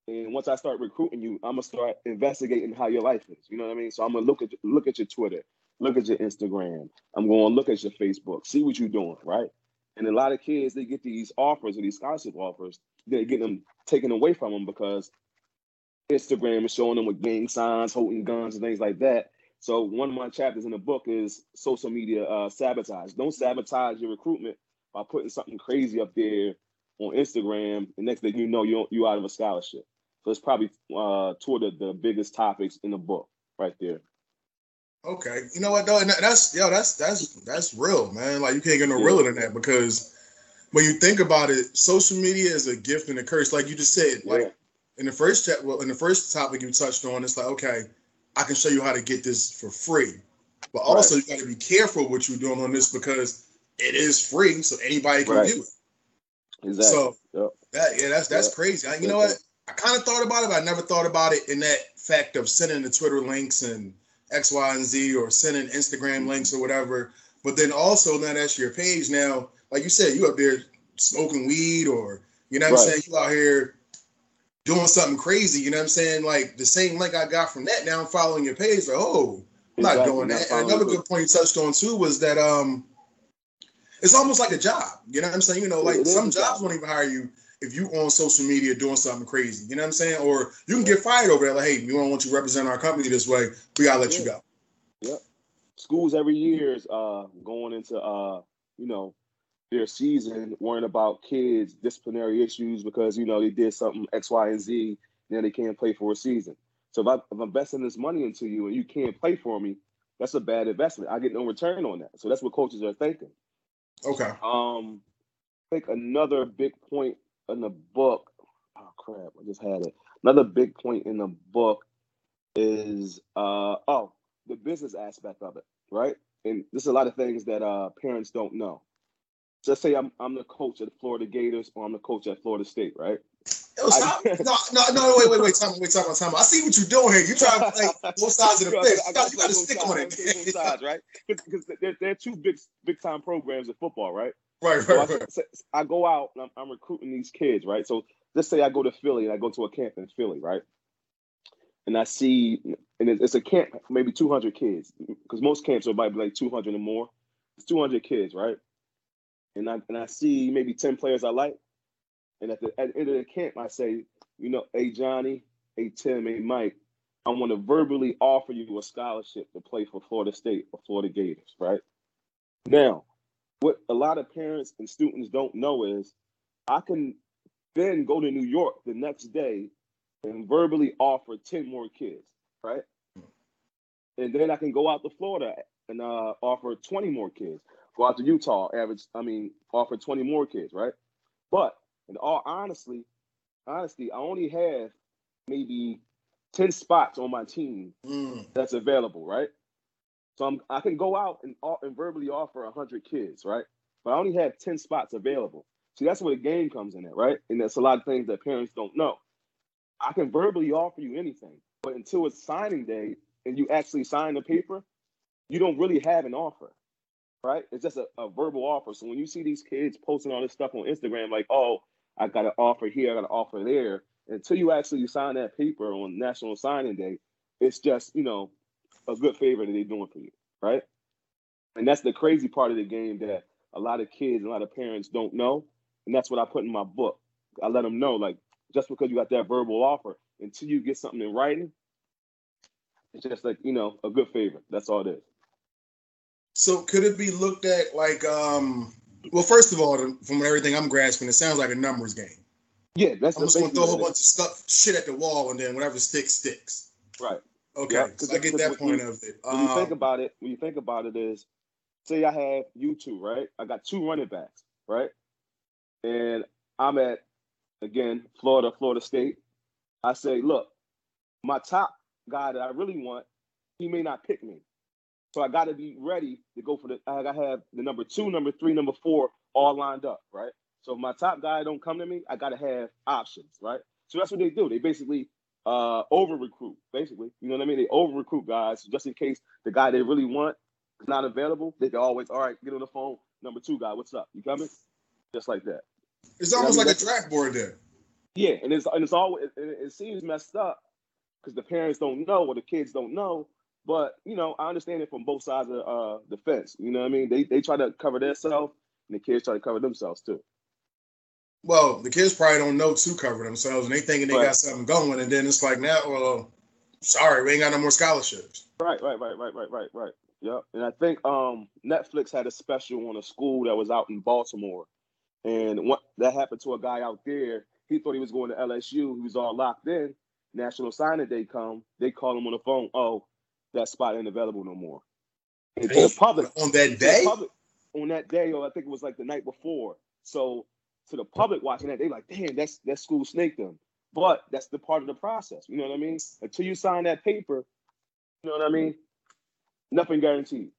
and once I start recruiting you, I'm gonna start investigating how your life is. You know what I mean? So I'm gonna look at look at your Twitter, look at your Instagram. I'm going to look at your Facebook, see what you're doing, right? And a lot of kids, they get these offers or these scholarship offers, they're getting them taken away from them because Instagram is showing them with gang signs, holding guns, and things like that. So one of my chapters in the book is social media uh, sabotage. Don't sabotage your recruitment by putting something crazy up there on Instagram. And next thing you know, you're you out of a scholarship. So it's probably uh, two of the, the biggest topics in the book. right there. Okay, you know what though, and that's yo, that's that's that's real, man. Like you can't get no yeah. realer than that because when you think about it, social media is a gift and a curse. Like you just said, like yeah. in the first chat, well, in the first topic you touched on, it's like okay, I can show you how to get this for free, but also right. you got to be careful what you're doing on this because it is free, so anybody can right. do it. Exactly. So yep. that yeah, that's that's yep. crazy. You know what? I kind of thought about it, but I never thought about it in that fact of sending the Twitter links and X, Y, and Z or sending Instagram links or whatever. But then also now that's your page now. Like you said, you up there smoking weed or you know what right. I'm saying? You out here doing something crazy, you know what I'm saying? Like the same link I got from that, now I'm following your page. Like, oh, I'm exactly. not doing that. And another good point you touched on too was that um it's almost like a job. You know what I'm saying? You know, like some jobs won't even hire you if you on social media doing something crazy. You know what I'm saying? Or you can get fired over there. Like, hey, we don't want you to represent our company this way. We gotta let yeah. you go. Yep. Schools every year is uh, going into uh, you know their season worrying about kids disciplinary issues because you know they did something X, Y, and Z, and then they can't play for a season. So if, I, if I'm investing this money into you and you can't play for me, that's a bad investment. I get no return on that. So that's what coaches are thinking. Okay. Um, I think another big point in the book. Oh crap! I just had it. Another big point in the book is uh oh the business aspect of it, right? And there's a lot of things that uh parents don't know. Just say I'm I'm the coach at the Florida Gators or I'm the coach at Florida State, right? Yo, no, no, no, wait, wait, wait, time, wait, time, time. I see what you're doing here. You're trying to play [LAUGHS] both sides of the fence. You got, you got to stick on it. Both sides, right? Because there, there are two big, big time programs in football, right? Right, right, so right. I, I, go out and I'm, I'm, recruiting these kids, right? So let's say I go to Philly and I go to a camp in Philly, right? And I see, and it's a camp, maybe 200 kids, because most camps are about like 200 or more. It's 200 kids, right? And I and I see maybe 10 players I like, and at the, at the end of the camp, I say, you know, hey Johnny, hey Tim, hey Mike, I want to verbally offer you a scholarship to play for Florida State or Florida Gators, right? Now, what a lot of parents and students don't know is I can then go to New York the next day and verbally offer 10 more kids, right? And then I can go out to Florida and uh, offer 20 more kids. Go out to Utah, average, I mean, offer 20 more kids, right? But in all honestly, honestly, I only have maybe 10 spots on my team mm. that's available, right? So I'm, I can go out and, and verbally offer 100 kids, right? But I only have 10 spots available. See, that's where the game comes in at, right? And that's a lot of things that parents don't know. I can verbally offer you anything, but until it's signing day and you actually sign the paper, you don't really have an offer, right? It's just a, a verbal offer. So when you see these kids posting all this stuff on Instagram, like, oh, I got an offer here, I got an offer there, until you actually sign that paper on National Signing Day, it's just, you know, a good favor that they're doing for you, right? And that's the crazy part of the game that a lot of kids, a lot of parents don't know. And that's what I put in my book. I let them know, like, just because you got that verbal offer, until you get something in writing, it's just like, you know, a good favor. That's all it is. So could it be looked at like um well first of all from everything I'm grasping, it sounds like a numbers game. Yeah, that's I'm just gonna throw a whole bunch of stuff shit at the wall and then whatever sticks sticks. Right. Okay, yeah, so I get that point you, of it. When um, you think um, about it, when you think about it, is say I have you two, right? I got two running backs, right? And I'm at again Florida, Florida State. I say, look, my top guy that I really want, he may not pick me. So I got to be ready to go for the. I got have the number two, number three, number four all lined up, right? So if my top guy don't come to me, I got to have options, right? So that's what they do. They basically uh, over recruit, basically. You know what I mean? They over recruit guys just in case the guy they really want is not available. They can always, all right, get on the phone. Number two guy, what's up? You coming? Just like that. It's almost you know like a draft board there. Yeah, and it's and it's always it, it seems messed up because the parents don't know or the kids don't know. But you know, I understand it from both sides of uh, the fence. You know what I mean? They they try to cover themselves, and the kids try to cover themselves too. Well, the kids probably don't know to cover themselves, and they thinking they right. got something going, and then it's like now, well, sorry, we ain't got no more scholarships. Right, right, right, right, right, right, right. Yep. And I think um, Netflix had a special on a school that was out in Baltimore, and what that happened to a guy out there. He thought he was going to LSU. He was all locked in. National Signing Day come. They call him on the phone. Oh, that spot ain't available no more. And to public on that day. public, on that day, or I think it was like the night before. So to the public watching that, they like, damn, that's that school snaked them. But that's the part of the process. You know what I mean? Until you sign that paper, you know what I mean? Nothing guaranteed.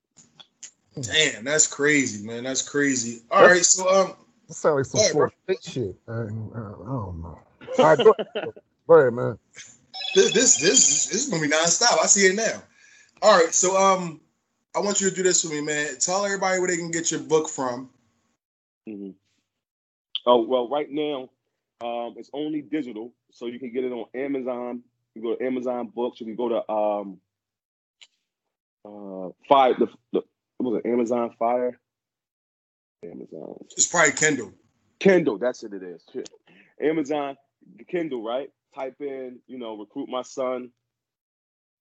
Damn, that's crazy, man. That's crazy. All right, so um, That sounds like some Go ahead, bro. Shit. I, I, I don't know. All right, go ahead, go ahead, man. this this this, this is gonna be nonstop. I see it now. All right, so um, I want you to do this for me, man. Tell everybody where they can get your book from. hmm Oh well, right now, um, it's only digital, so you can get it on Amazon. You go to Amazon Books. You can go to um, uh, Fire. The, the what was it? Amazon Fire. Amazon It's probably Kindle. Kindle. That's what it is. Amazon Kindle. Right. Type in, you know, recruit my son.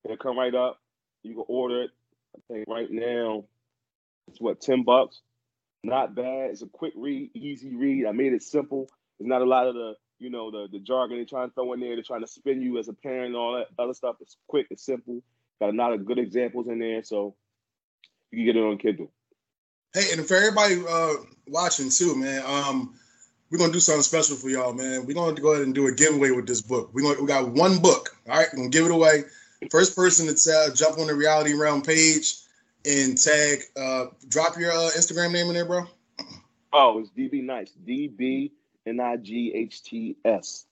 It'll come right up. You can order it. I think right now it's what ten bucks. Not bad. It's a quick read, easy read. I made it simple. There's not a lot of the, you know, the the jargon they're trying to throw in there. They're trying to spin you as a parent and all that other stuff. It's quick, it's simple. Got a lot of good examples in there, so you can get it on Kindle. Hey, and for everybody uh watching too, man, um, we're gonna do something special for y'all, man. We're gonna go ahead and do a giveaway with this book. We we got one book. All right, we're gonna give it away. First person to tell, jump on the Reality Realm page and tag. Uh, drop your uh, Instagram name in there, bro. Oh, it's DB Knights. DB N I G H T S.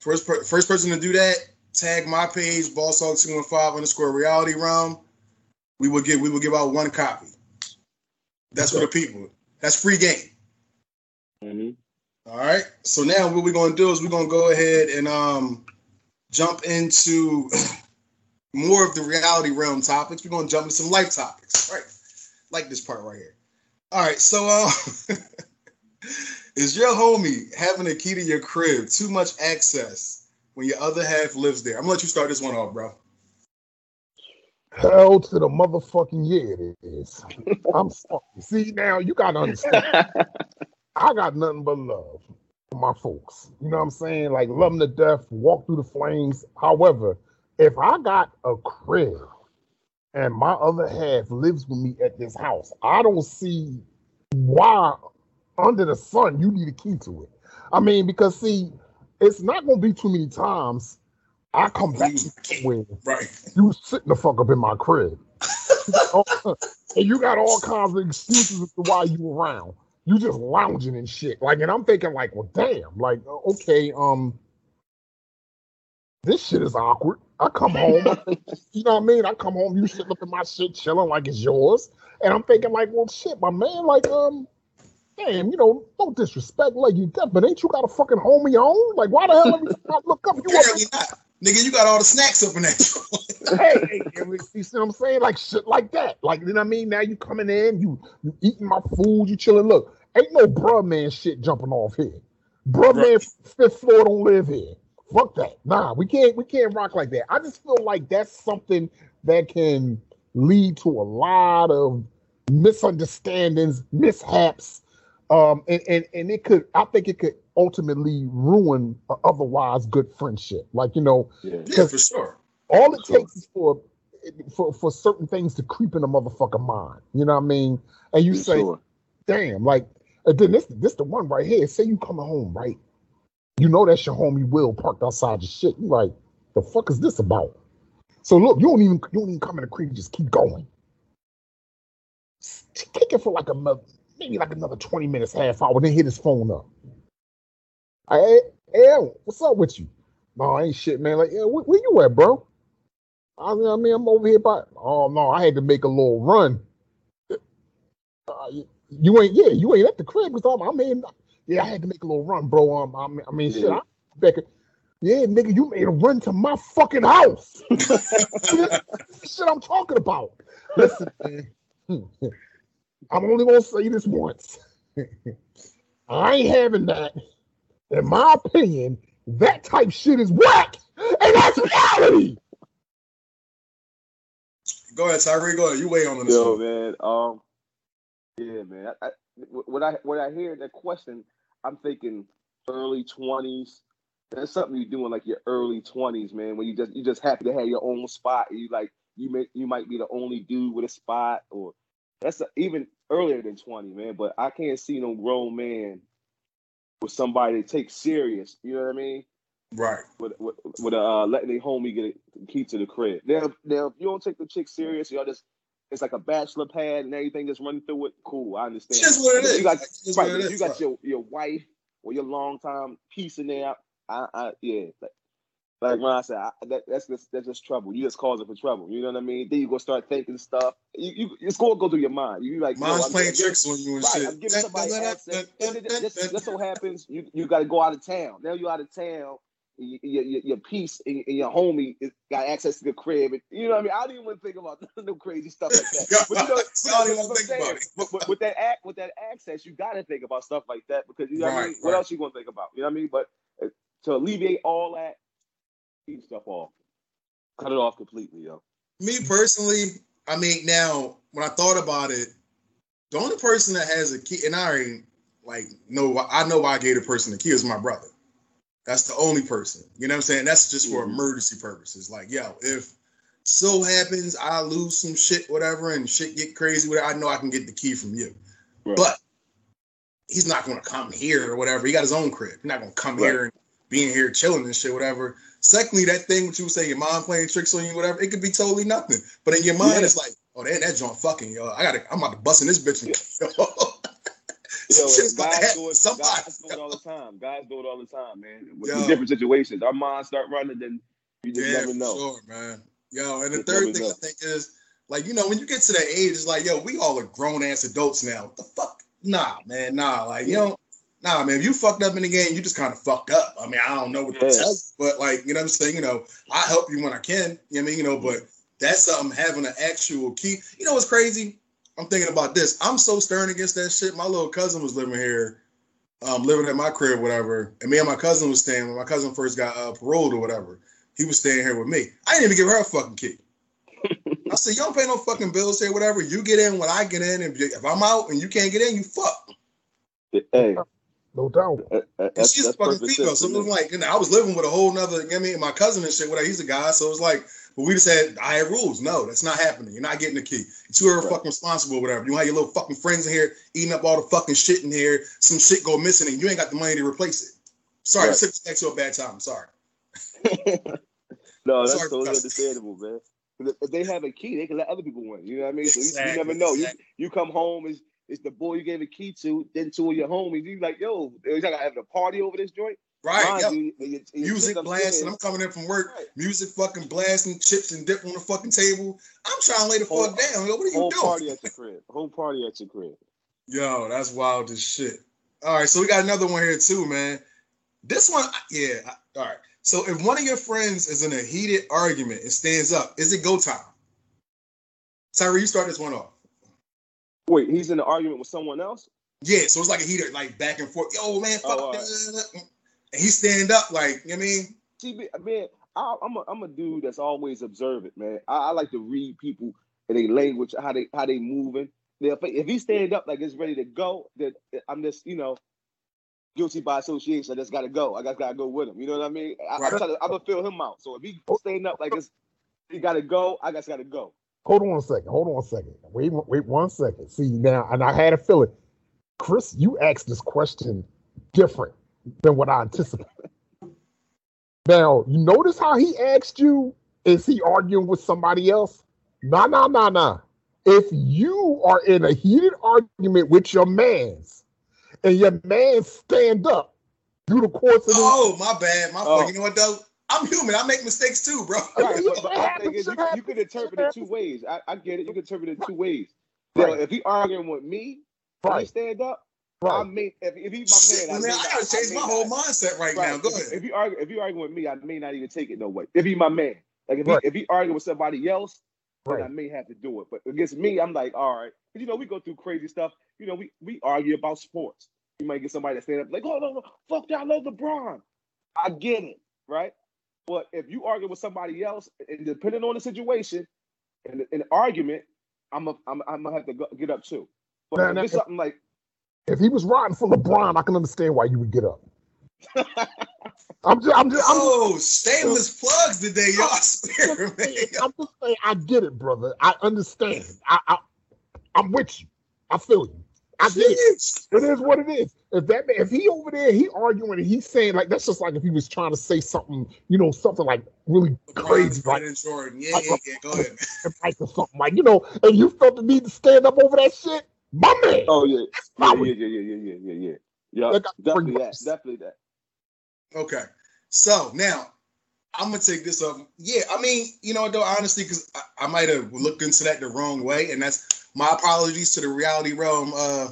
First per- first person to do that, tag my page, Boss Hog two one five underscore Reality Realm. We will give we will give out one copy. That's for the people. That's free game. Mm-hmm. All right. So now what we're gonna do is we're gonna go ahead and um jump into [CLEARS THROAT] more of the reality realm topics. We're gonna jump into some life topics, right? Like this part right here. All right. So uh, [LAUGHS] is your homie having a key to your crib too much access when your other half lives there? I'm gonna let you start this one off, bro. Hell to the motherfucking yeah, it is. [LAUGHS] I'm sorry. See now, you gotta understand. I got nothing but love for my folks. You know what I'm saying? Like love them to death, walk through the flames. However, if I got a crib and my other half lives with me at this house, I don't see why under the sun you need a key to it. I mean, because see, it's not gonna be too many times I come back with Right. you sitting the fuck up in my crib. [LAUGHS] and you got all kinds of excuses as to why you around. You just lounging and shit. Like, and I'm thinking, like, well, damn, like, okay, um, this shit is awkward. I come home, you know what I mean? I come home, you sitting up in my shit, chilling like it's yours. And I'm thinking, like, well, shit, my man, like, um, damn, you know, no disrespect, like you deaf, but ain't you got a fucking home of your own? Like, why the hell every time I look up, you up Apparently not. Nigga, you got all the snacks up in that. hey, hey, you see what I'm saying? Like shit like that. Like, you know what I mean? Now you coming in, you you eating my food, you chilling. Look, ain't no bruh man shit jumping off here. Bruh man fifth floor don't live here. Fuck that. Nah, we can't we can't rock like that. I just feel like that's something that can lead to a lot of misunderstandings, mishaps. Um, and, and and it could, I think it could ultimately ruin a otherwise good friendship. Like, you know, Yeah. yeah, for sure. all it Sure. takes is for for for certain things to creep in a motherfucker mind. You know what I mean? And you say, Sure. damn, like and then this this the one right here. Say you coming home, right? You know that's your homie Will parked outside your shit. You like, the fuck is this about? So look, you don't even you don't even come in the creep, you just keep going. Kick it for like a maybe like another 20 minutes, half hour, then hit his phone up. Hey, hey, what's up with you? No, ain't shit, man. Like, yeah, where, where you at, bro? I mean, I mean, I'm over here by. Oh no, I had to make a little run. Uh, you, you ain't, yeah, you ain't at the crib because I'm, I'm in. Yeah, I had to make a little run, bro. Um, I mean, I mean, shit, Yeah. I, back. Yeah, nigga, you made a run to my fucking house. [LAUGHS] shit, I'm talking about. Listen, man. I'm only gonna say this once. [LAUGHS] I ain't having that. In my opinion, that type shit is whack, and that's reality. Go ahead, Tyree. Go ahead. You wait on this. Yo, one. man. Um, yeah, man. I, I, when I when I hear that question, I'm thinking early twenties. That's something you do in like your early twenties, man. When you just you just happy to have your own spot. You like you may you might be the only dude with a spot, or that's a, even earlier than twenty, man. But I can't see no grown man with somebody to take serious. You know what I mean? Right. With with, with uh, letting the homie get a key to the crib. Now, now if you don't take the chick serious, y'all just it's like a bachelor pad and everything just running through it. Cool, I understand. Just what it is. You got, right, you is. got your, your wife or your long time piece in there. I, I yeah. Like, like Ron said, I, that, that's just that's just trouble. You just causing for trouble. You know what I mean? Then you go start thinking stuff. You, you it's gonna go through your mind. You like, Mine's I'm- playing giving- tricks on you and Right, shit. I'm giving somebody access. This so happens you you got to go out of town. Now you out of town. Your, your, your piece and, your homie got access to the crib. And, you know what I mean? I don't even think about [LAUGHS] no crazy stuff like that. But you know, [LAUGHS] I don't even that's what I'm about saying. it. But, but with that act, with that access, you got to think about stuff like that because you know what I Right. What else you gonna think about? You know what I mean? But uh, to alleviate all that, keep stuff off. Cut it off completely, yo. Me personally, I mean, now when I thought about it, the only person that has a key, and I already like know, I know why I gave the person the key is my brother. That's the only person. You know what I'm saying? That's just for emergency purposes. Like, yo, if so happens I lose some shit, whatever, and shit get crazy, whatever, I know I can get the key from you. Right. But he's not gonna come here or whatever. He got his own crib. He's not gonna come Right. here and being here chilling and shit, whatever. Secondly, that thing what you were saying, your mom playing tricks on you, whatever, it could be totally nothing. But in your mind, Yeah. it's like, oh, that that joint fucking yo. I gotta, I'm about to bust in this bitch. And, [LAUGHS] Yo, [LAUGHS] Shit's about to guys do it. somebody. Guys do it all the time. Guys do it all the time, man. With Yo. different situations, our minds start running, then you just yeah, never for know. sure, man. Yo, and the Just third thing I think is like, you know, when you get to that age, it's like, yo, we all are grown ass adults now. What the fuck? Nah, man, nah. Like, you know, nah, man. If you fucked up in the game, you just kind of fucked up. I mean, I don't know what to tell you, but like, you know what I'm saying? You know, I help you when I can. You know what I mean? You know, but that's something having an actual key. You know what's crazy? I'm thinking about this. I'm so stern against that shit. My little cousin was living here, um, living at my crib, whatever. And me and my cousin was staying when my cousin first got uh, paroled or whatever. He was staying here with me. I didn't even give her a fucking key. [LAUGHS] I said, you don't pay no fucking bills here, whatever. You get in when I get in. And if I'm out and you can't get in, you fuck. Hey, No doubt. that- that- And that's, she's that's fucking female. So to it was like, you know, I was living with a whole nother, you know what I mean, my cousin and shit, whatever. He's a guy. So it was like, but we just had, I had rules. No, that's not happening. You're not getting the key. You are Right. fucking responsible, whatever. You have your little fucking friends in here eating up all the fucking shit in here. Some shit go missing and you ain't got the money to replace it. Sorry, Right. I took it back to a bad time. Sorry. [LAUGHS] no, that's Sorry, totally understandable, man. If they have a key, they can let other people win. You know what I mean? So you- you, never know. You exactly. you come home is it's the boy you gave a key to, then two of your homies. You like, yo, you got having a party over this joint. Right. Mind Yep. you, your- your Music blasting. I'm coming in from work. Right. Music fucking blasting, chips and dip on the fucking table. I'm trying to lay the Whole- fuck down. Yo, what are you Whole doing? party at your crib. Whole party at your crib. Yo, that's wild as shit. All right, so we got another one here too, man. This one, yeah. All right. So if one of your friends is in a heated argument and stands up, is it go time? Tyree, you start this one off. Wait, he's in an argument with someone else? Yeah, so it's like a heated, like back and forth. Yo, man, fuck. Oh, all right. that. And he stand up, like, you know what I mean? See, man, I, I'm a, I'm a dude that's always observant, man. I, I like to read people and their language, how they how they moving. If, if he stand up like it's ready to go, then I'm just you know guilty by association. I just gotta go. I just gotta go with him. You know what I mean? I, Right. I'm, trying to, I'm gonna fill him out. So if he stand up like it's he gotta go, I just gotta go. Hold on a second. Hold on a second. Wait, wait one second. See now, and I had a feeling, Chris, you asked this question different than what I anticipated. Now, you notice how he asked you, is he arguing with somebody else? Nah, nah, nah, nah. If you are in a heated argument with your mans and your man stand up through the course of the Oh, my bad. My Oh. fuck. You know what though? I'm human. I make mistakes too, bro. [LAUGHS] Right, but, but my thing is, you, you happens, can interpret it two ways. I, I get it. You can interpret it two ways. Right. Now, if he arguing with me, when he stand up, I right. may if, if he's my man, man, I, I gotta not- change may my not- whole mindset right, now. Go ahead. If you argue, if you arguing with me, I may not even take it no way. If he my man, like if Right. he if he arguing with somebody else, then I may have to do it. But against me, I'm like, all right, because you know we go through crazy stuff. You know, we we argue about sports. You might get somebody to stand up like, oh no, no, fuck that, I love LeBron. I get it, right? But if you argue with somebody else, and depending on the situation and an argument, I'm a, I'm I'm gonna have to go, get up too. But Now, if now, it's something like If he was riding for LeBron, I can understand why you would get up. [LAUGHS] I'm just, I'm just, I'm just Oh, shameless plugs today, y'all. [LAUGHS] Spirit, man. I'm just saying, I get it, brother. I understand. I, I, I'm with you. I feel you. I get it. It is what it is. If that man, if he over there, he arguing and he's saying like that's just like if he was trying to say something, you know, something like really crazy, like Jordan. Yeah, yeah, yeah. Go ahead. [LAUGHS] like or something like you know, and you felt the need to stand up over that shit, my man. Oh yeah, yeah, yeah, yeah, yeah, yeah, yeah, yeah, yeah. Yeah, Like, I definitely that. Definitely that. Okay. So now I'm gonna take this up. Yeah, I mean, you know, though, honestly, because I, I might have looked into that the wrong way, and that's my apologies to the reality realm uh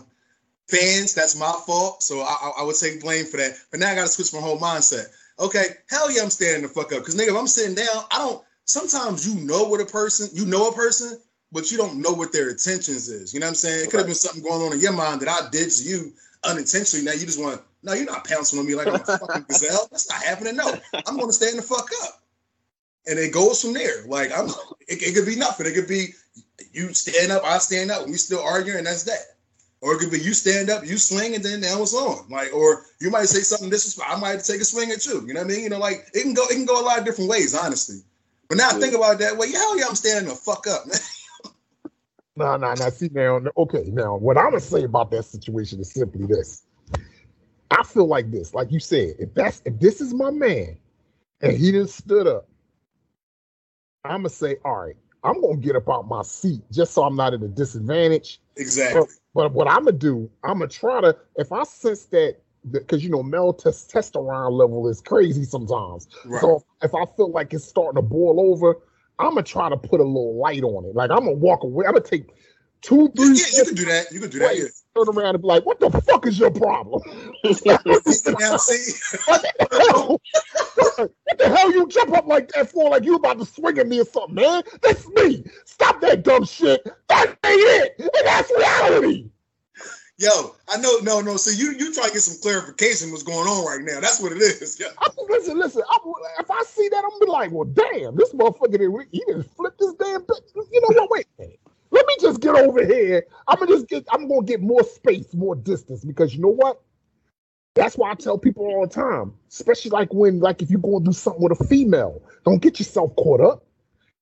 fans. That's my fault. So I, I- I would take blame for that. But now I gotta switch my whole mindset. Okay, hell yeah, I'm standing the fuck up. Because nigga, if I'm sitting down, I don't sometimes you know what a person, you know a person, but you don't know what their intentions is. You know what I'm saying? It could have been something going on in your mind that I did to you unintentionally. Now you just want, no, you're not pouncing on me like I'm a fucking [LAUGHS] gazelle. That's not happening. No, I'm gonna stand the fuck up. And it goes from there. Like I'm it, it could be nothing. It could be you stand up, I stand up, and we still arguing, and that's that. Or it could be you stand up, you swing, and then now it's on. Like, or you might say something disrespectful. I might take a swing at you. You know what I mean? You know, like it can go, it can go a lot of different ways, honestly. But now I think about it that way, hell yeah, I'm standing the fuck up, man. No, no, no. See now, okay. Now, what I'm gonna say about that situation is simply this. I feel like this, like you said, if that's if this is my man, and he just stood up, I'm gonna say, all right, I'm gonna get up out my seat just so I'm not at a disadvantage. Exactly. But what I'm gonna do, I'm gonna try to, if I sense that, because you know, male testosterone level is crazy sometimes. Right. So if I feel like it's starting to boil over, I'm gonna try to put a little light on it. Like I'm gonna walk away. I'm gonna take two, three, yeah, you can do that. You can do that. Yeah. turn around and be like, "What the fuck is your problem? [LAUGHS] what the hell? what the hell you jump up like that for? Like you about to swing at me or something, man? That's me. Stop that dumb shit. That ain't it. And that's reality. Yo, I know, no, no. So you you try to get some clarification what's going on right now. That's what it is. Yeah. [LAUGHS] I listen, listen. I, if I see that, I'm gonna be like, well, damn, this motherfucker did he didn't flip this damn bitch. You know what? Wait a minute. Let me just get over here. I'm gonna just get. I'm gonna get more space, more distance, because you know what? That's why I tell people all the time, especially like when, like, if you're going to do something with a female, don't get yourself caught up.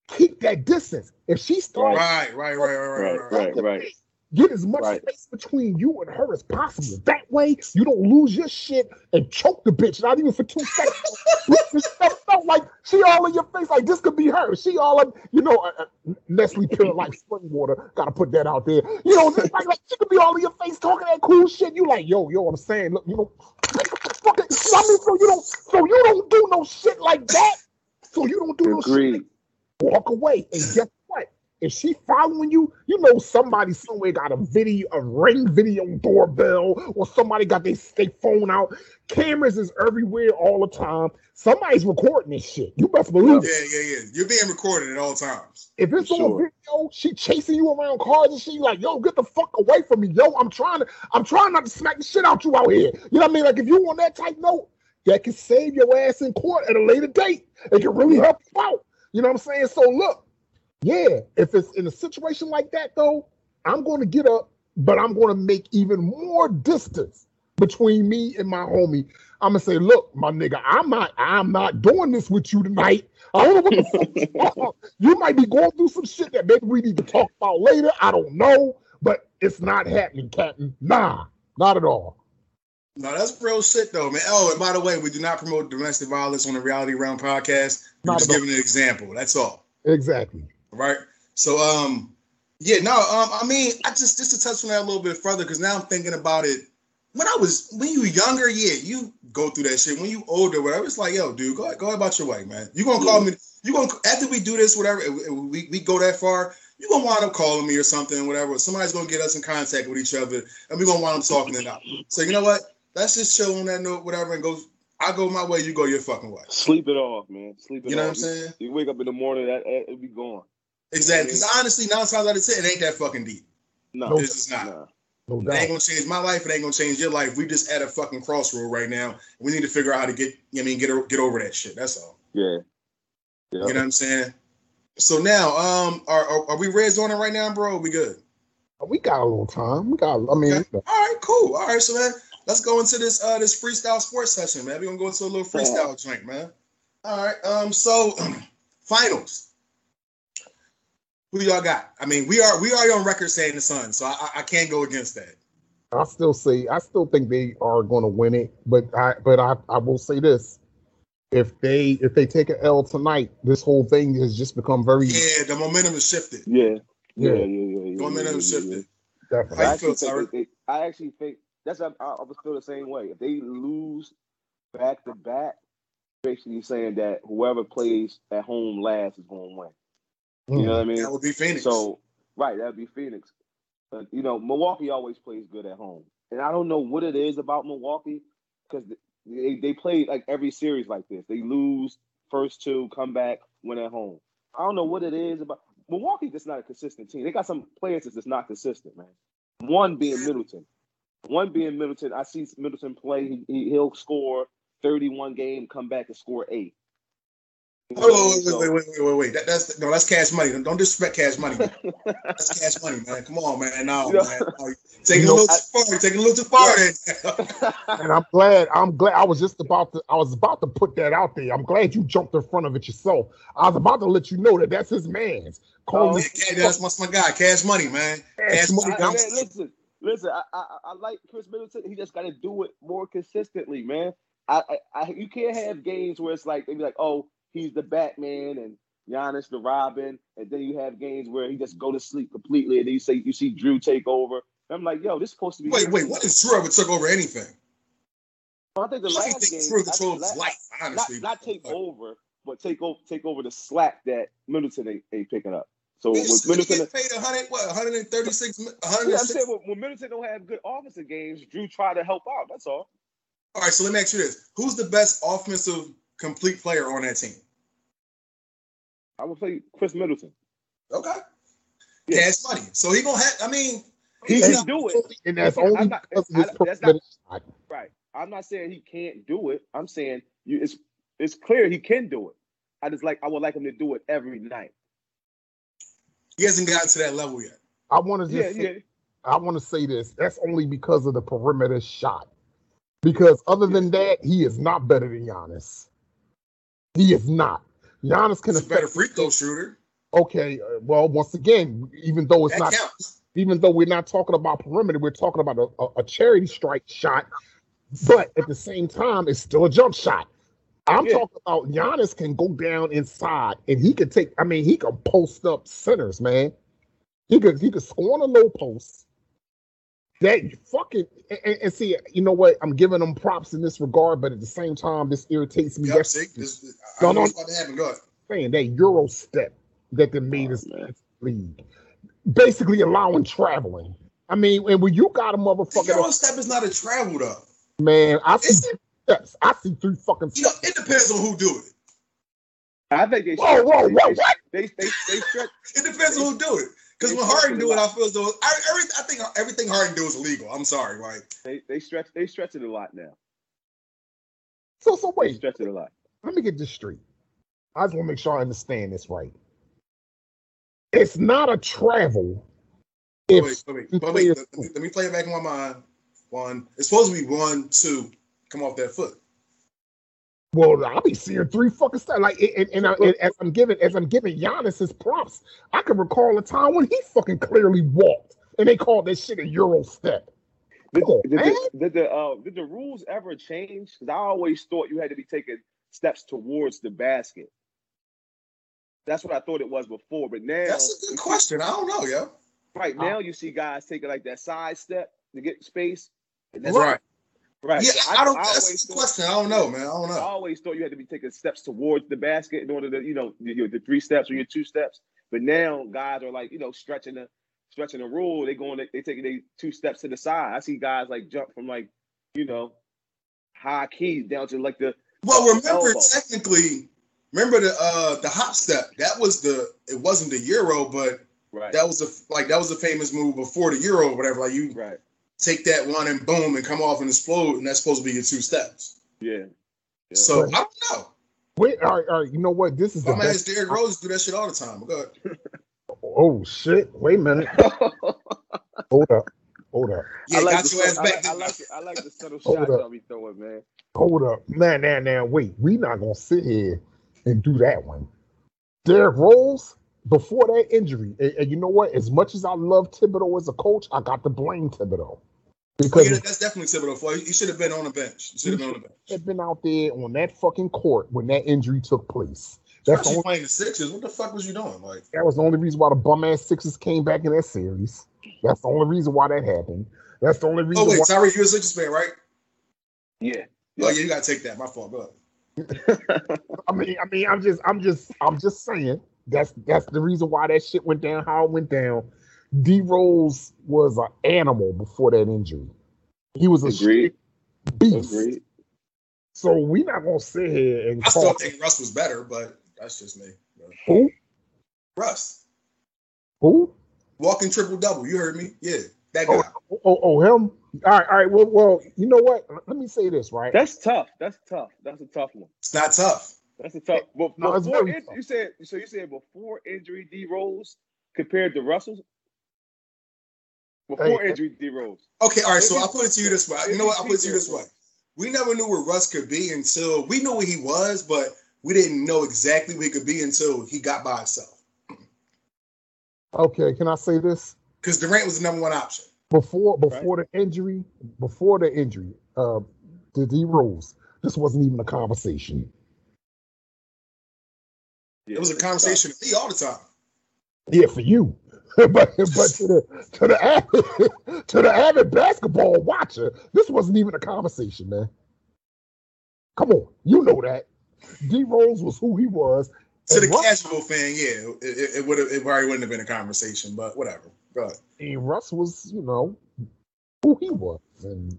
Keep that distance. If she starts Right, right, right, right, right, Right, right. right, right. Get as much Right. space between you and her as possible. That way, you don't lose your shit and choke the bitch, not even for two seconds. [LAUGHS] Like she all in your face, like this could be her. She all in, you know, uh, uh, Nestle Pure Life Spring Water. Gotta put that out there. You know, like, like she could be all in your face talking that cool shit. You like, yo, yo, I'm saying, look, you know, fucking, I mean, so you don't, so you don't do no shit like that. So you don't do no shit Agreed. walk away. And guess what? If she following you, you know somebody somewhere got a video, a ring video doorbell, or somebody got their their phone out. Cameras is everywhere all the time. Somebody's recording this shit. You best believe Yeah, it. yeah, yeah. yeah. You're being recorded at all times. If it's on video, she chasing you around cars and she like, yo, get the fuck away from me. Yo, I'm trying to, I'm trying not to smack the shit out you out here. You know what I mean? Like if you on that type note, that can save your ass in court at a later date. It can really help you out. You know what I'm saying? So look, yeah, if it's in a situation like that though, I'm going to get up, but I'm going to make even more distance between me and my homie. I'm gonna say, look, my nigga, I'm not, I'm not doing this with you tonight. I don't know what the fuck. you might be going through some shit that maybe we need to talk about later. I don't know, but it's not happening, Captain. Nah, not at all. No, that's real shit though, man. Oh, and by the way, we do not promote domestic violence on the Reality Realm podcast. We're Not just giving an example. That's all. Exactly. Right. So um yeah, no, um, I mean, I just just to touch on that a little bit further, because now I'm thinking about it. When I was when you were younger, yeah, you go through that shit. When you older, whatever, it's like, yo, dude, go go about your way, man. You gonna call me, you gonna after we do this, whatever, we, we go that far, you gonna wind up calling me or something, whatever. Somebody's gonna get us in contact with each other, and we gonna wind up talking it out. So you know what? Let's just chill on that note, whatever, and go. I go my way, you go your fucking way. Sleep it off, man. Sleep it off. You know what. I'm saying? You wake up in the morning, that that- it'll be gone. Exactly. Because honestly, nine times out of ten, it ain't that fucking deep. No, Nope. This is not. Nah. No It ain't gonna change my life. It ain't gonna change your life. We just at a fucking crossroad right now. We need to figure out how to get. I mean, get get over that shit. That's all. Yeah. Yeah. You know what I'm saying? So now, um, are are, are we res on it right now, bro? Are we good? We got a little time. We got. I mean, Okay. All right, cool. All right, so man, let's go into this uh this freestyle sports session, man. We're gonna go into a little freestyle joint, man. All right. Um, so [CLEARS THROAT] finals. Who y'all got? I mean, we are we are on record saying the Suns, so I, I can't go against that. I still say I still think they are going to win it, but I but I, I will say this: if they if they take an L tonight, this whole thing has just become very Yeah, the momentum has shifted. Yeah, yeah, Yeah. yeah, yeah. yeah, The momentum yeah, shifted. yeah, yeah. definitely. How I you feel, actually, think they, they- I actually think that's I, I would feel the same way. If they lose back to back, basically saying that whoever plays at home last is going to win. You know mm. what I mean? That would be Phoenix. So right, that'd be Phoenix. But you know, Milwaukee always plays good at home, and I don't know what it is about Milwaukee because they they play like every series like this. They lose first two, come back, win at home. I don't know what it is about Milwaukee. Just not a consistent team. They got some players that's just not consistent, man. One being Middleton. One being Middleton. I see Middleton play. He, he, he'll score 31 game, come back and score eight. You know Hold what I on, mean? wait, wait, wait, wait, wait, wait. That, that's no, that's cash money. Don't disrespect cash money. Man. That's cash money, man. Come on, man. No, [LAUGHS] Yeah. man. No, you taking You a know, little too far. You're taking a little too far. Then. [LAUGHS] And I'm glad. I'm glad. I was just about to. I was about to put that out there. I'm glad you jumped in front of it yourself. I was about to let you know that that's his man's. Call Oh, me. Yeah, that's my, my guy. Cash money, man. Cash Cash money. money. I, man, listen, listen. I, I I like Khris Middleton. He just got to do it more consistently, man. I, I, I you can't have games where it's like they be like, oh, he's the Batman and Giannis the Robin, and then you have games where he just go to sleep completely, and then you say you see Jrue take over. I'm like, yo, this is supposed to be. Wait, wait. What if Jrue ever took over anything? I think the I last think game, Jrue controlled his life, honestly. not not take over, but take over take over the slack that Middleton ain't, ain't picking up. So He with Middleton, paid 100, what, 136, yeah, I'm saying when, when Middleton don't have good offensive games, Jrue try to help out. That's all. All right, so let me ask you this: Who's the best offensive complete player on that team? I would say Khris Middleton. Okay, Yeah. cash money. So he gonna have. I mean, He can do it. And that's I'm only not- because of I- that's not- Right. I'm not saying he can't do it. I'm saying you, it's it's clear he can do it. I just like I would like him to do it every night. He hasn't gotten to that level yet. I want to just. yeah. say, I want to say this. That's only because of the perimeter shot. Because other than that, he is not better than Giannis. He is not. Giannis can He's a better affect- free throw shooter. Okay, uh, well, once again, even though it's That not counts. even though we're not talking about perimeter, we're talking about a, a, a charity stripe shot. But at the same time, it's still a jump shot. I'm Yeah. talking about Giannis can go down inside and he can take, I mean, he can post up centers, man. He could he could score on a low post. That fucking and, and- and see, you know what? I'm giving them props in this regard, but at the same time, this irritates me. Yep, That's see, this, I No, know no. what's about to happen. Go ahead. saying that Euro step that they made Oh, us man. league, basically allowing traveling. I mean, and when you got a The motherfucker, Euro step is not a travel though. man, I see It's, steps. I see three fucking you know, it depends on who do it. I think they Whoa, whoa, they, whoa, they, what? They, they, they stretch. [LAUGHS] It depends on who do it. Because when stretch Harden do a it, I feel as though I, every, I think everything Harden do is illegal. I'm sorry, right? They, they stretch. They stretch it a lot now. So, so They wait, stretch it a lot. let me get this straight. I just want to make sure I understand this right. It's not a travel. If wait, wait, wait, wait, wait. Let, me, let me play it back in my mind. One, it's supposed to be one, two, come off that foot. Well, I'll be seeing three fucking steps. Like, and, and, I, and as I'm giving, as I'm giving Giannis his props, I can recall a time when he fucking clearly walked, and they called that shit a Euro step. Did, Come on, did, man. the, did the uh, did the rules ever change? Because I always thought you had to be taking steps towards the basket. That's what I thought it was before, but now That's a good question. I don't know, yo. right now you see guys taking like that side step to get space. And that's Right. Right. Yeah, So I, don't. always That's the question. I don't know, man. I don't know. I always thought you had to be taking steps towards the basket in order to, you know, your the three steps or your two steps. But now guys are like, you know, stretching the stretching the rule. They going, they taking they two steps to the side. I see guys like jump from like, you know, high key down to like the Well, remember, Elbow. technically, remember the uh the hop step. That was the. It wasn't the euro, but right, that was a like that was a famous move before the euro or whatever. Like you right, take that one and boom and come off and explode, and that's supposed to be your two steps. yeah. Yeah. So Right. I don't know. Wait, all right, all right. You know what? This is the My man. Derrick Rose do that shit all the time. Go ahead. [LAUGHS] Oh shit! Wait a minute. [LAUGHS] Hold up. hold up, Yeah, I like got the your ass subtle- back. I, I like it. I like the subtle shots up. y'all be throwing, man. hold up. Now, now, now, wait. We not gonna sit here and do that one. Derrick Rose, before that injury, and, and you know what? As much as I love Thibodeau as a coach, I got to blame Thibodeau Oh, because yeah, that's definitely Thibodeau for you. He should have been on the bench. He should have been on the bench. had been out there on that fucking court when that injury took place. That's the Especially only, playing the Sixers. What the fuck was you doing? Like, that was the only reason why the bum ass Sixers came back in that series. That's the only reason why that happened. That's the only oh, reason oh wait, why. Tyreek, you're a Sixers fan, right? Yeah. Oh yeah, you gotta take that. My fault. Go ahead. [LAUGHS] I mean, I mean, I'm just, I'm just, I'm just saying that's that's the reason why that shit went down, how it went down. D Rose was an animal before that injury. He was a Agreed. beast. Agreed. So we not gonna sit here and I call still think Russ was better, but that's just me. who Russ, who. walking triple double. You heard me? Yeah, that Oh, guy. Oh, oh, oh, him. All right, all right. Well, well, you know what? Let me say this, right? That's tough. That's tough. That's a tough one. It's not tough. That's a tough. But No, before very in- tough. you said so you said before injury D Rose compared to Russell. Before Hey, injury D Rose. Okay, all right. So I'll put it to you this way. You know what? I'll put it to you this way. We never knew where Russ could be until we knew what he was, but we didn't know exactly what he could be until he got by himself. Okay, can I say this? Because Durant was the number one option. Before before the injury, before the injury, uh, the D Rose, this wasn't even a conversation. Yeah, It was a conversation with me all the time. Yeah, for you. [LAUGHS] but but to the to the avid, [LAUGHS] to the avid basketball watcher, this wasn't even a conversation, man. Come on, you know that. D Rose was who he was. To the Russ, casual fan, yeah, it, it, it would have it probably wouldn't have been a conversation, but whatever. Go and Russ was, you know, who he was. And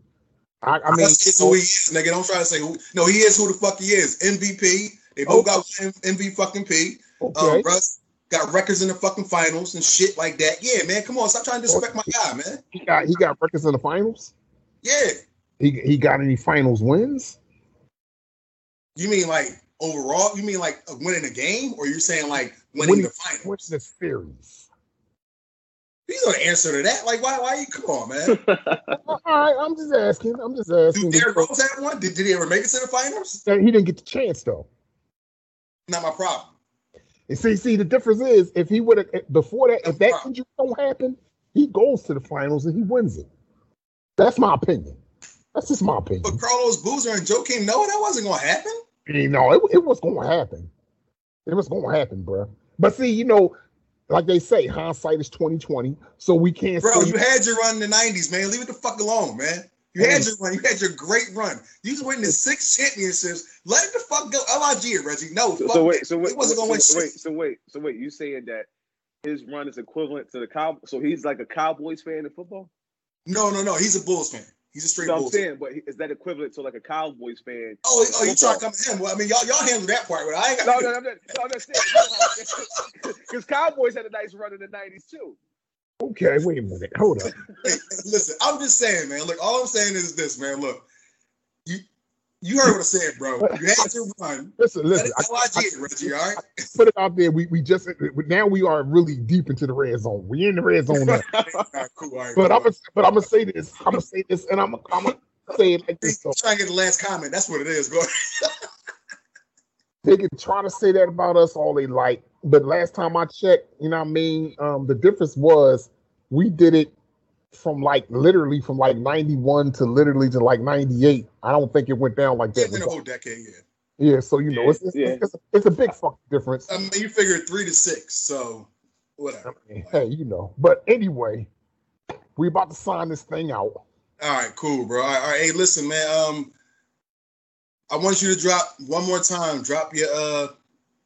I, I mean, Russ is who he is, nigga. Don't try to say who. No, he is who the fuck he is. MVP. They both got MVP fucking P. okay. Um, Russ got records in the fucking finals and shit like that. Yeah, man. Come on, stop trying to disrespect my guy, man. he got he got records in the finals. Yeah. He he got any finals wins? You mean like overall? You mean like winning a game, or you're saying like winning Winning- the finals? What's the series? You know the answer to that. Like, why? Why you? Come on, man. [LAUGHS] All right, I'm just asking. I'm just asking. Do Derrick Rose have one? Did, did he ever make it to the finals? He didn't get the chance though. Not my problem. And see, see, the difference is if he would have eh, before that, if that Right. injury don't happen, he goes to the finals and he wins it. That's my opinion. That's just my opinion. But Carlos Boozer and Joakim Noah, that wasn't gonna happen. You know, it, it was going to happen. It was going to happen, bro. But see, you know, like they say, hindsight is twenty twenty. So we can't Bro, you had your run in the '90s, man. Leave it the fuck alone, man. You had your run. You had your great run. You was winning the six championships. Let it the fuck go. Lig it, Reggie. No, So, so wait, so wait, He wasn't so, gonna win so wait, so wait, so wait. You saying that his run is equivalent to the cow? So he's like a Cowboys fan in football. No, no, no. He's a Bulls fan. He's a straight So I'm Bulls fan. saying, but is that equivalent to like a Cowboys fan? Oh, oh, you trying to come to him? Well, I mean, y'all, y'all handle that part, but I ain't got. No, no, no, no, no, saying because Cowboys had a nice run in the '90s too. Okay, wait a minute, hold up. Listen, I'm just saying, man. Look, all I'm saying is this, man. Look, you you heard what I said, bro. You had to run. Listen, listen. I, Lig it, Reggie. All right. put it out there. We we just now we are really deep into the red zone. We in the red zone now. [LAUGHS] Cool. Right. But. I'm gonna but I'm gonna say this. I'm gonna say this, and I'm I'm gonna say it like this. So trying to get the last comment. That's what it is. Go they can try to say that about us all they like, but last time I checked, you know what I mean. Um, the difference was we did it from like literally from like 91 to literally to like 98. I don't think it went down like Yeah, that. been a whole decade. Yeah. Yeah, so you know, it's it's, Yeah. it's, it's a big fucking difference. I mean, you figure three to six, so whatever. I mean, hey, you know. But anyway, we about to sign this thing out. All right, cool, bro. All right, all right, hey, listen, man. Um, I want you to drop one more time. Drop your uh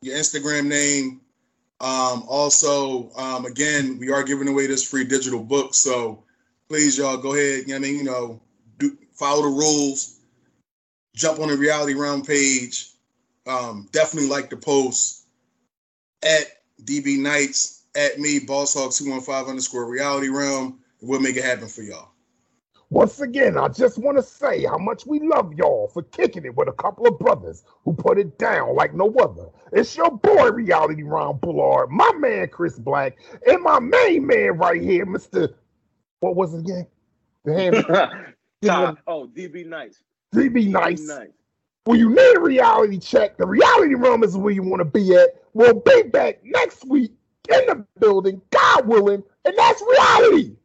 your Instagram name. Um, also, um, again, we are giving away this free digital book, so please, y'all, go ahead. I mean, you know, do follow the rules. Jump on the reality realm page. Um, definitely like the post at DB Knights at me, Boss one five underscore reality realm. We'll make it happen for y'all. Once again, I just want to say how much we love y'all for kicking it with a couple of brothers who put it down like no other. It's your boy, Reality Ron Bullard, my man, Chris Black, and my main man right here, Mr. What was it again? The [LAUGHS] hand. Oh, DB Knights. DB nice. nice. When you need a reality check, the reality realm is where you want to be at. We'll be back next week in the building, God willing, and that's reality.